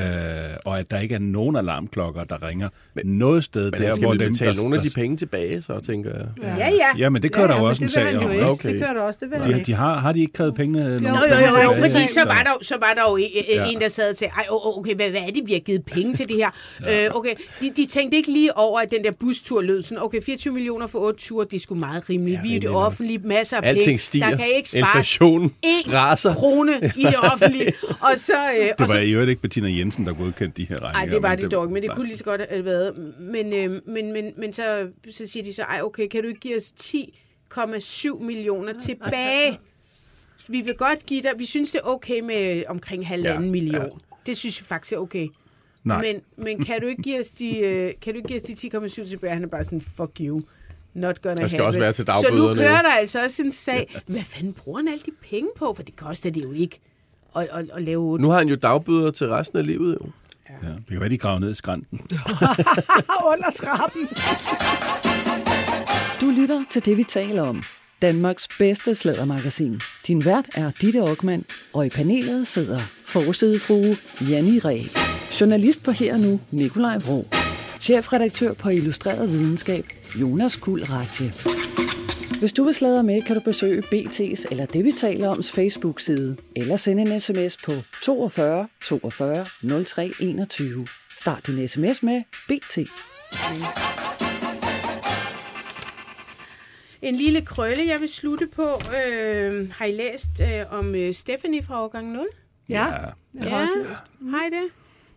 og at der ikke er nogen alarmklokker, der ringer men, noget sted Men der, skal hvor dem, betale der, nogle af de penge tilbage, så tænker jeg. Ja, ja. Ja, men det kører der jo også en sag om. Okay. Det kører der også, det vil De, ikke. de har, har de ikke krævet pengene? Jo, jo, jo, jo, fordi så var der, jo- så var der jo en, Ja. en der sad og sagde, ej, okay, hvad, hvad er det, vi har givet penge til det her? ja. øh, okay, de, de tænkte ikke lige over, at den der bustur lød sådan, okay, 24 millioner for 8 ture, det er sgu meget rimeligt. Ja, vi er det offentlige, masser af penge. Alting stiger. Der kan ikke spare Inflationen en raser. krone i det offentlige. (laughs) Og så, øh, Det var i øvrigt ikke Bettina Jensen, der godkendte de her regninger. Nej, det var det dog men det nej. kunne lige så godt have været. Men, øh, men, men, men så, så siger de så, ej okay, kan du ikke give os 10,7 millioner tilbage? Vi vil godt give dig, vi synes det er okay med omkring halvanden Ja, ja, million. Det synes vi faktisk er okay. Nej. Men, men kan du ikke give os de, øh, kan du ikke give os de 10,7 tilbage? Han er bare sådan, fuck you. Not gonna Der skal have også være til Så nu dagbøderne, kører der altså også en sag. Hvad fanden bruger han alle de penge på? For det koster det jo ikke at, at, at lave 8 Nu har han jo dagbøder til resten af livet, jo. Ja, det kan være, de graver ned i skrænten. (laughs) Under trappen. Du lytter til det, vi taler om. Danmarks bedste slædermagasin. Din vært er Ditte Aukmann, og i panelet sidder forsidefrue Janni Ræ. Journalist på Her og Nu, Nikolaj Vrå. Chefredaktør på Illustreret Videnskab, Jonas Ratje. Hvis du vil sladre med, kan du besøge BT's eller det, vi taler oms Facebook-side, eller sende en sms på 42 42 03 21. Start din sms med BT. En lille krølle, jeg vil slutte på. Øh, har I læst øh, om øh, Stephanie fra årgang 0? Ja, Ja. jeg har også læst. Har I det?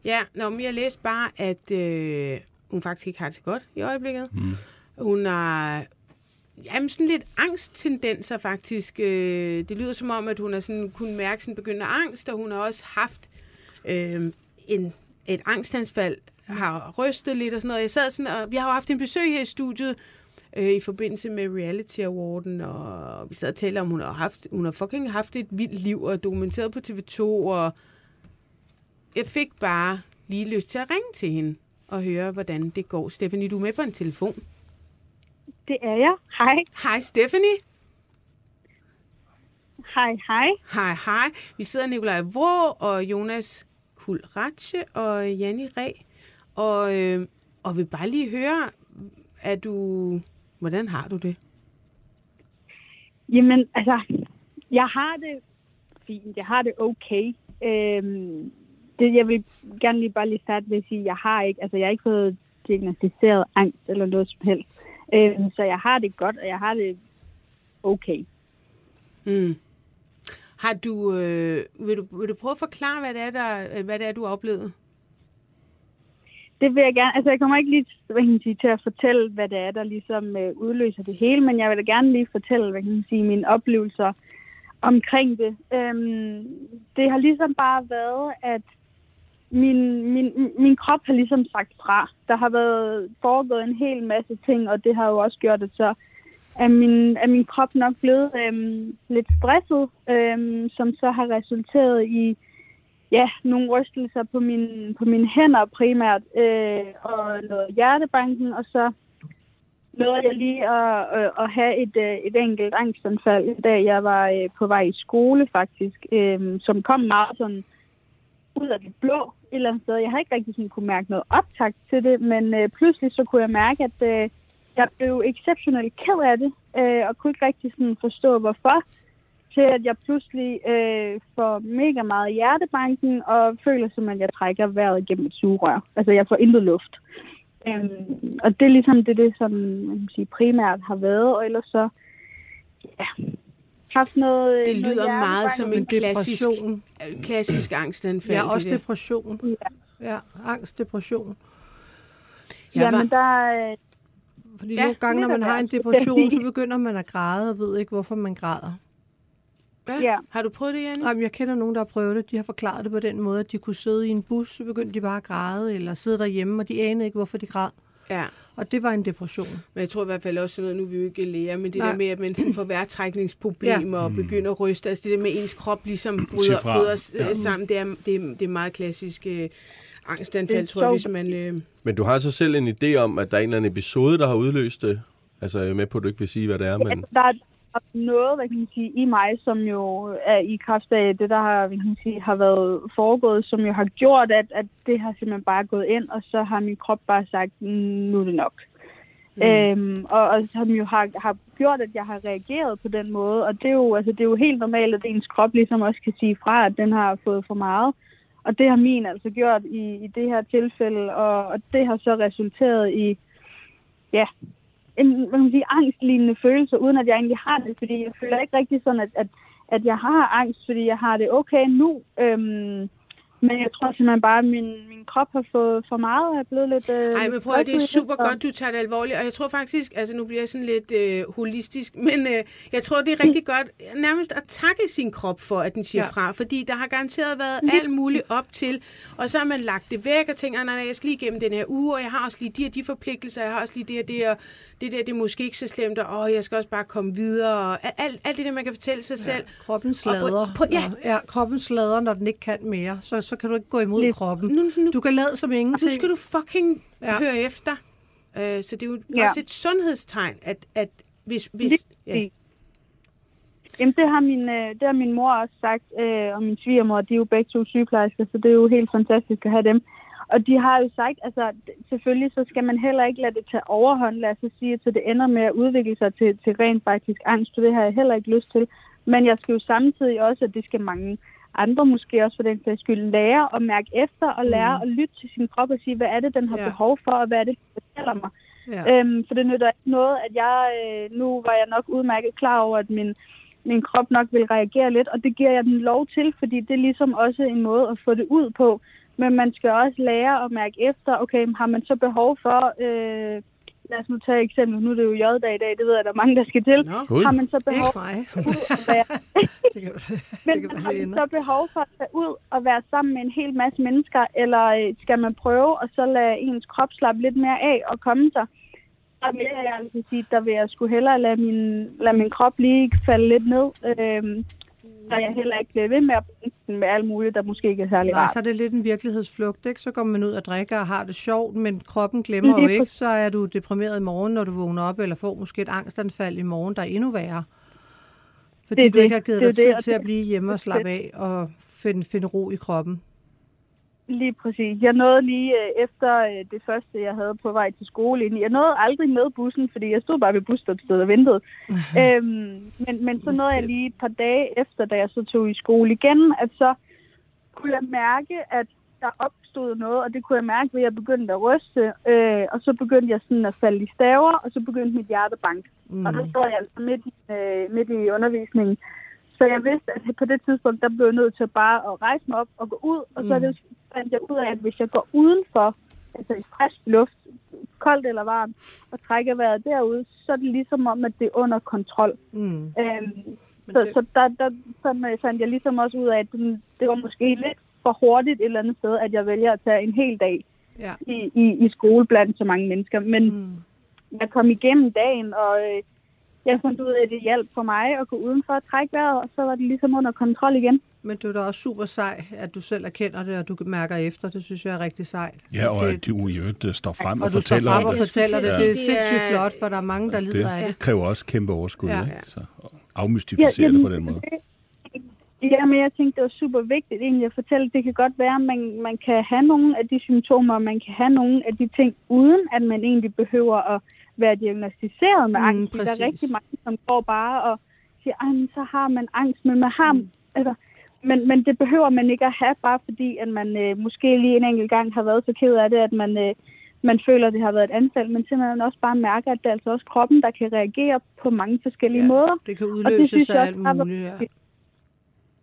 Ja, nå, men jeg læste bare, at øh, hun faktisk ikke har det så godt i øjeblikket. Mm. Hun har jamen, sådan lidt angsttendenser faktisk. Øh, det lyder som om, at hun har sådan, kunne mærke sådan begyndende angst, og hun har også haft øh, en, et angstanfald, har rystet lidt og sådan noget. Jeg sad sådan, og vi har jo haft en besøg her i studiet, øh, i forbindelse med Reality Awarden, og vi sad og talte om, hun har, haft, hun har fucking haft et vildt liv, og dokumenteret på TV2, og jeg fik bare lige lyst til at ringe til hende og høre, hvordan det går. Stephanie, du er med på en telefon. Det er jeg. Hej. Hej Stephanie. Hej, hej. Hej, hej. Vi sidder Nikolaj Vrå og Jonas Kulratje og Janni Ræ. Og, øh, og vil bare lige høre, er du... Hvordan har du det? Jamen, altså, jeg har det fint. Jeg har det okay. Øhm, det, jeg vil gerne lige bare lige starte ved at sige, jeg har ikke, altså, jeg har ikke fået diagnostiseret angst eller noget som helst. Øhm, så jeg har det godt, og jeg har det okay. Mm. Har du, øh, vil, du, vil du prøve at forklare, hvad det er, der, hvad det er du har oplevet? Det vil jeg gerne. Altså, jeg kommer ikke lige hvad kan sige, til at fortælle, hvad det er, der ligesom øh, udløser det hele, men jeg vil da gerne lige fortælle, hvad kan man sige, mine oplevelser omkring det. Øhm, det har ligesom bare været, at min, min, min krop har ligesom sagt fra. Der har været foregået en hel masse ting, og det har jo også gjort, at så er min, er min krop nok blevet øhm, lidt stresset, øhm, som så har resulteret i ja, nogle rystelser på, min, på mine hænder primært, øh, og noget hjertebanken, og så nåede jeg lige at, at, at have et, øh, et enkelt angstanfald, da jeg var øh, på vej i skole faktisk, øh, som kom meget sådan ud af det blå et eller andet sted. Jeg har ikke rigtig sådan kunne mærke noget optakt til det, men øh, pludselig så kunne jeg mærke, at øh, jeg blev exceptionelt ked af det, øh, og kunne ikke rigtig sådan forstå, hvorfor til at jeg pludselig øh, får mega meget hjertebanken og føler som, at jeg trækker vejret gennem et sugerør. Altså, jeg får intet luft. Øhm, og det er ligesom det, det som man kan sige, primært har været, og ellers så ja, haft noget Det noget lyder meget som en klassisk, Depression. klassisk angstanfald. Ja, det også der. depression. Ja. Ja, angst, depression. Jeg Jamen, var- der, øh, Fordi Ja, nogle gange, når man har en depression, (laughs) så begynder man at græde og ved ikke, hvorfor man græder. Ja. Ja. Har du prøvet det, Janne? Jamen, jeg kender nogen, der har prøvet det. De har forklaret det på den måde, at de kunne sidde i en bus, så begyndte de bare at græde, eller sidde derhjemme, og de anede ikke, hvorfor de græd. Ja. Og det var en depression. Men jeg tror i hvert fald også sådan noget, nu er vi jo ikke læger, men det Nej. der med, at man sådan får vejrtrækningsproblemer ja. og begynder at ryste, altså det der med, at ens krop ligesom bryder, bryder Ja. ja. sammen, det er, det, er, det er meget klassisk øh, angstanfald, Det tror jeg, hvis man... Øh, Men du har så selv en idé om, at der er en eller anden episode, der har udløst det? Altså, jeg er med på, at du ikke vil sige, hvad det er, men... der er noget, hvad kan man sige, i mig, som jo er i kraft af det, der har, hvad kan man sige, har været foregået, som jo har gjort, at, at det har simpelthen bare gået ind, og så har min krop bare sagt, "Mm, nu er det nok. Mm. Øhm, og, og som jo har, har gjort, at jeg har reageret på den måde. Og det er, jo, altså, det er jo helt normalt, at ens krop ligesom også kan sige fra, at den har fået for meget. Og det har min altså gjort i, i det her tilfælde, og, og det har så resulteret i, ja, en hvad kan man sige, angstlignende følelse, uden at jeg egentlig har det, fordi jeg føler ikke rigtig sådan, at, at, at jeg har angst, fordi jeg har det okay nu. Øhm, men jeg tror simpelthen bare, at min, min krop har fået for meget, og jeg er blevet lidt... Øh, Ej, men prøv at det er super og- godt, du tager det alvorligt, og jeg tror faktisk, altså nu bliver jeg sådan lidt øh, holistisk, (laughs) men øh, jeg tror, det er rigtig godt nærmest at takke sin krop for, at den siger ja. Ja. fra, fordi der har garanteret været alt muligt op til, og så har man lagt det væk og tænker, nej, nej, jeg skal lige igennem den her uge, og jeg har også lige de og de forpligtelser, jeg har også lige det og det, og det der, det er måske ikke så slemt, og åh, jeg skal også bare komme videre, og alt, alt det der, man kan fortælle sig selv. Kroppen Og på- slader. på- ja. Ja, kroppen slader, når den ikke kan mere. Så, så kan du ikke gå imod Lidt. kroppen. Nu, nu, Du kan lade som og nu ingenting. skal du fucking ja. Høre efter. Øh, så det er jo ja. Også et sundhedstegn, at, at hvis... hvis ja. Jamen, det har min, øh, det har min mor også sagt, øh, og min svigermor, de er jo begge to sygeplejersker, så det er jo helt fantastisk at have dem. Og de har jo sagt, altså selvfølgelig så skal man heller ikke lade det tage overhånd, lad os sige, så det ender med at udvikle sig til, til rent faktisk angst, for det har jeg heller ikke lyst til. Men jeg skal jo samtidig også, at det skal mange andre måske også for den sags skyld, lære at mærke efter og lære at lytte til sin krop og sige, hvad er det, den har Ja. behov for, og hvad er det, den fortæller mig. Ja. Øhm, for det nytter ikke noget, at jeg, øh, nu var jeg nok udmærket klar over, at min, min krop nok vil reagere lidt, og det giver jeg den lov til, fordi det er ligesom også en måde at få det ud på. Men man skal også lære at mærke efter, okay, har man så behov for, øh, lad os nu tage et eksempel, nu er det jo J-dag i dag, det ved jeg, der er mange, der skal til. Nå. Har man så behov for at være, (laughs) det kan, (laughs) men det kan har man så behov for at tage ud og være sammen med en hel masse mennesker, eller øh, skal man prøve og så lade ens krop slappe lidt mere af og komme sig? Der vil jeg altså sige, der vil jeg skulle hellere lade min, lade min krop lige falde lidt ned, øhm, så jeg heller ikke bliver ved med at den med alt muligt, der måske ikke er særlig Nej, rart. så er det lidt en virkelighedsflugt, ikke? Så går man ud og drikker og har det sjovt, men kroppen glemmer jo ikke. Så er du deprimeret i morgen, når du vågner op, eller får måske et angstanfald i morgen, der er endnu værre. Fordi Det du det. ikke har givet Det dig det, tid og til det- at blive hjemme og slappe af og finde, finde ro i kroppen. Lige præcis. Jeg nåede lige øh, efter øh, det første, jeg havde på vej til skole. ind i- Jeg nåede aldrig med bussen, fordi jeg stod bare ved busstopstedet og ventede. (laughs) øhm, men, men så nåede jeg lige et par dage efter, da jeg så tog i skole igen, at så kunne jeg mærke, at der opstod noget, og det kunne jeg mærke ved, at jeg begyndte at ryste. Øh, og så begyndte jeg sådan at falde i staver, og så begyndte mit hjerte at banke. Mm. Og der stod jeg altså midt i, øh, midt i undervisningen. Så jeg vidste, at på det tidspunkt, der blev jeg nødt til bare at rejse mig op og gå ud. Og så er det, fandt jeg ud af, at hvis jeg går udenfor, altså i frisk luft, koldt eller varmt, og trækker vejret derude, så er det ligesom om, at det er under kontrol. Mm. Øhm, så, det- så der, der sådan, fandt jeg ligesom også ud af, at den, det var måske lidt for hurtigt et eller andet sted, at jeg vælger at tage en hel dag Ja. i, i, i skole blandt så mange mennesker. Men Mm. jeg kom igennem dagen, og øh, jeg fandt ud af, at det hjalp for mig at gå udenfor og trække vejret, og så var det ligesom under kontrol igen. Men du er da også super sej, at du selv erkender det, og du mærker efter. Det synes jeg er rigtig sejt. Ja, og Det- at du i øvrigt øh, står frem og, og du står fortæller frem og det. fortæller det. Ja. Det er sindssygt flot, for der er mange, der lider af det. Det kræver også kæmpe overskud, Ja. ikke? Så afmystificere det på den måde. Ja, men jeg tænkte, det var super vigtigt egentlig at fortælle. Det kan godt være, at man, man kan have nogle af de symptomer, og man kan have nogle af de ting, uden at man egentlig behøver at være diagnostiseret med Mm, angst. Der præcis. er rigtig mange, som går bare og siger, men så har man angst, men man har... Mm. Altså, men, men det behøver man ikke at have, bare fordi, at man øh, måske lige en enkelt gang har været så ked af det, at man, øh, man føler, at det har været et anfald, men simpelthen også bare mærker, at det er altså også kroppen, der kan reagere på mange forskellige Ja, måder. Det kan Og det synes også alt muligt. Ja.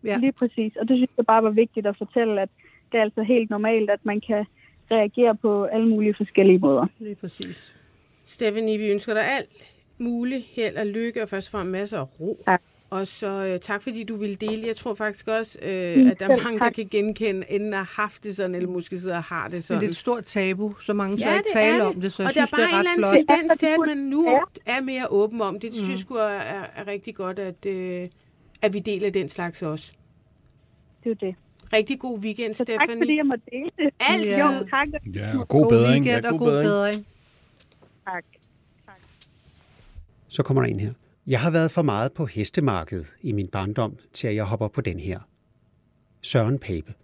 Ja. Lige præcis. Og det synes jeg bare var vigtigt at fortælle, at det er altså helt normalt, at man kan reagere på alle mulige forskellige måder. Lige præcis. Stephanie, vi ønsker dig alt muligt held og lykke, og først og fremmest masser af ro. Tak. Og så øh, tak, fordi du ville dele. Jeg tror faktisk også, øh, Mm, at der er mange, der tak. kan genkende, enden har haft det sådan, eller måske sidder og har det Men sådan. det er et stort tabu, så mange tør Ja, ikke det tale er om det. det, så jeg og synes, der det er bare er en ret eller flot. anden tendens til, at man nu er mere åben om det. Det synes Mm. jeg er, er, er rigtig godt, at, øh, at vi deler den slags også. Det er det. Rigtig god weekend, Så tak, Stephanie. fordi jeg måtte dele det. Altid. Jo, tak. Ja, og god bedring. weekend Ja, og god god bedring. bedring. Tak. Så kommer der en her. Jeg har været for meget på hestemarkedet i min barndom, til at jeg hopper på den her. Søren Pape.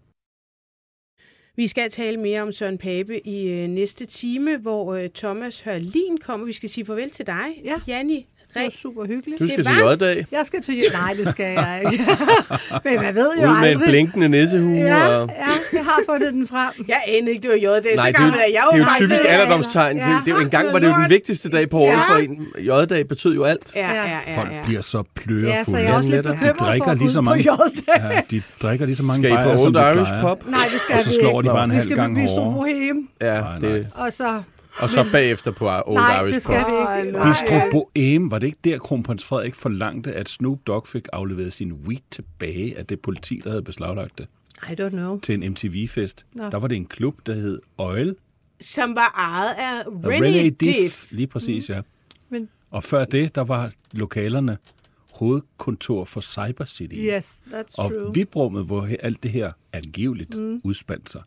Vi skal tale mere om Søren Pape i øh, næste time, hvor øh, Thomas Hørlin kommer. Vi skal sige farvel til dig, Ja. Janni Det var super hyggeligt. Du skal Det til J-dag. Jeg skal til... Nej, det skal jeg ikke. (laughs) Men man ved jo Ud med en aldrig. blinkende nissehue. Ja, og... ja, jeg har fundet den frem. Jeg anede ikke, det var J-dag. Nej, så det er, gammel jo, er jeg det er jo typisk alderdomstegn. Ja. Det, det, jo engang var det jo den vigtigste dag på året Ja. for en. J-dag betød jo alt. Ja, ja, ja, Folk ja. bliver så plørefulde. Ja, så jeg er også lidt bekymret De drikker for lige så mange- på J-dag. Ja, de drikker lige så mange Skal I på bajer, som Old de Irish plejer. Pop? Nej, det skal Og så vi slår de bare en Vi halv skal gang på Bistro hårdere. Bohem, Ja, Nej, det, og så... og så bagefter på Old Nej, Irish det skal vi ikke. Bistro var det ikke der, kronprins Frederik forlangte, at Snoop Dogg fik afleveret sin weed tilbage af det politi, der havde beslaglagt det I don't know. til en MTV-fest? Nå. Der var det en klub, der hed Oil. Som var ejet af Og René Diff. Lige præcis, ja. Men- Og før det, der var lokalerne hovedkontor for Cyber City. Yes, that's Og true. vibrummet, hvor alt det her angiveligt mm. udspandt sig,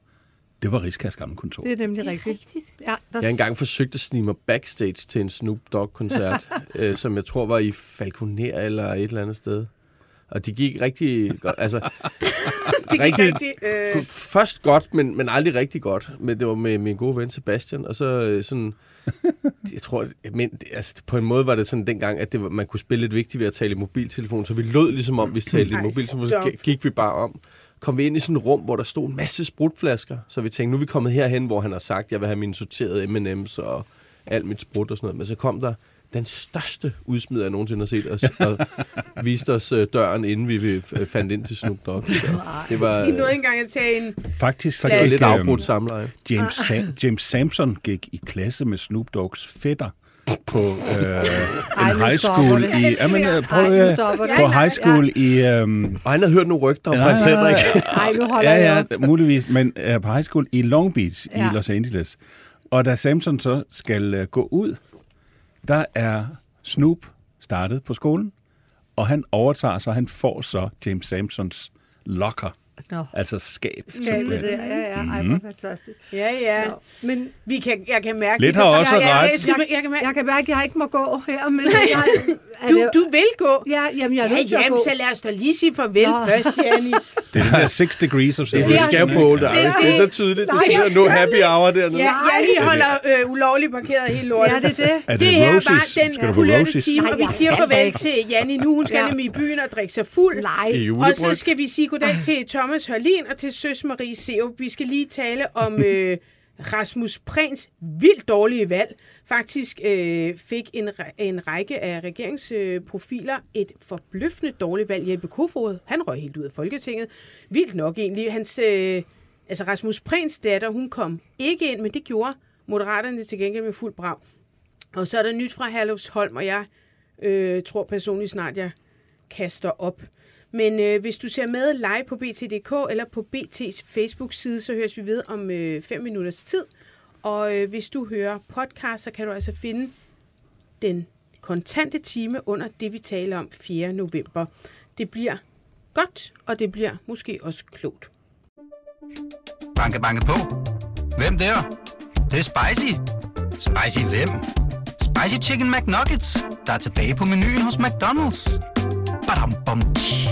det var Rigskas gamle kontor. Det er nemlig rigtigt. Ja, der... Jeg har engang forsøgt at snige mig backstage til en Snoop Dogg-koncert, (laughs) øh, som jeg tror var i Falconer eller et eller andet sted. Og det gik rigtig godt. Altså, (laughs) Det gik rigtig, rigtig, øh, først godt, men, men aldrig rigtig godt. Men det var med min gode ven Sebastian, og så øh, sådan... (laughs) Jeg tror, men, det- altså, på en måde var det sådan dengang, at det var, man kunne spille lidt vigtigt ved at tale i mobiltelefon, så vi lød ligesom om, vi talte i mobiltelefon, så gik vi bare om. Kom vi ind i sådan et rum, hvor der stod en masse sprutflasker, så vi tænkte, nu er vi kommet herhen, hvor han har sagt, jeg vil have mine sorterede M&M's og alt mit sprut og sådan noget. Men så kom der den største udsmider, jeg nogensinde har set, og, og (laughs) viste os øh, døren, inden vi vi f- fandt ind til Snoop Dogg. Det var I øh, nåede engang at tage en... Faktisk så gik lidt øhm, afbrudt samleje. James, Sa- James Sampson gik i klasse med Snoop Doggs fætter på øh, en high school i... Jamen, øh, prøv, øh, på Ja, high school i... Øhm, Og han havde hørt nogle rygter om prins Henrik. Ej, nu holder ja, jeg ja, muligvis, men uh, på high school i Long Beach ja. Ja. i Los Angeles. Og da Samson så skal uh, gå ud, der er Snoop startet på skolen, og han overtager så, han får så James Samsons locker, Nå, altså skab. skabet der. Ja, ja. Ej, Mhm. hvor fantastisk. Ja, ja. Nå, men Vi kan, jeg kan mærke... Lidt har kan- også jeg, jeg, ret. Jeg, jeg, jeg kan mærke, jeg kan mærke, at jeg ikke må gå her, men jeg, (laughs) er du, det- du vil gå. Ja, jamen, jeg er Ja, nødt til at jamen, gå. så lad os da lige sige farvel Nå. først, Janni. (laughs) Det er den der six degrees of Det, jo på Old Det-. Det er så tydeligt. Du Nej, skal jeg nu happy hour dernede. Ja, Janni holder øh, ulovligt parkeret helt lortet. Ja, det er det. Er det, Det her var den skal du på kulørte time, Nej, og vi jeg siger farvel til Janni nu. Hun skal nemlig i byen og drikke sig fuld. Og så skal vi sige goddag til Thomas Hørlin og til Søs Marie Seup. Vi skal lige tale om (laughs) øh, Rasmus Prehns vildt dårlige valg. Faktisk øh, fik en, en række af regeringsprofiler et forbløffende dårligt valg. Jeppe Kofod, han røg helt ud af Folketinget. Vildt nok egentlig. Hans, øh, altså Rasmus Prehns datter, hun kom ikke ind, men det gjorde Moderaterne til gengæld med fuld brag. Og så er der nyt fra Herlufsholm, og jeg øh, tror personligt snart, jeg kaster op. Men øh, hvis du ser med live på BT.dk eller på BT's Facebook-side, så høres vi ved om øh, fem minutters tid. Og øh, hvis du hører podcast, så kan du altså finde den kontante time under det, vi taler om 4. november. Det bliver godt, og det bliver måske også klogt. Banke, banke på. Hvem der? Det, det er spicy. Spicy hvem? Spicy Chicken McNuggets, der er tilbage på menuen hos McDonald's. Badum, bom, tji.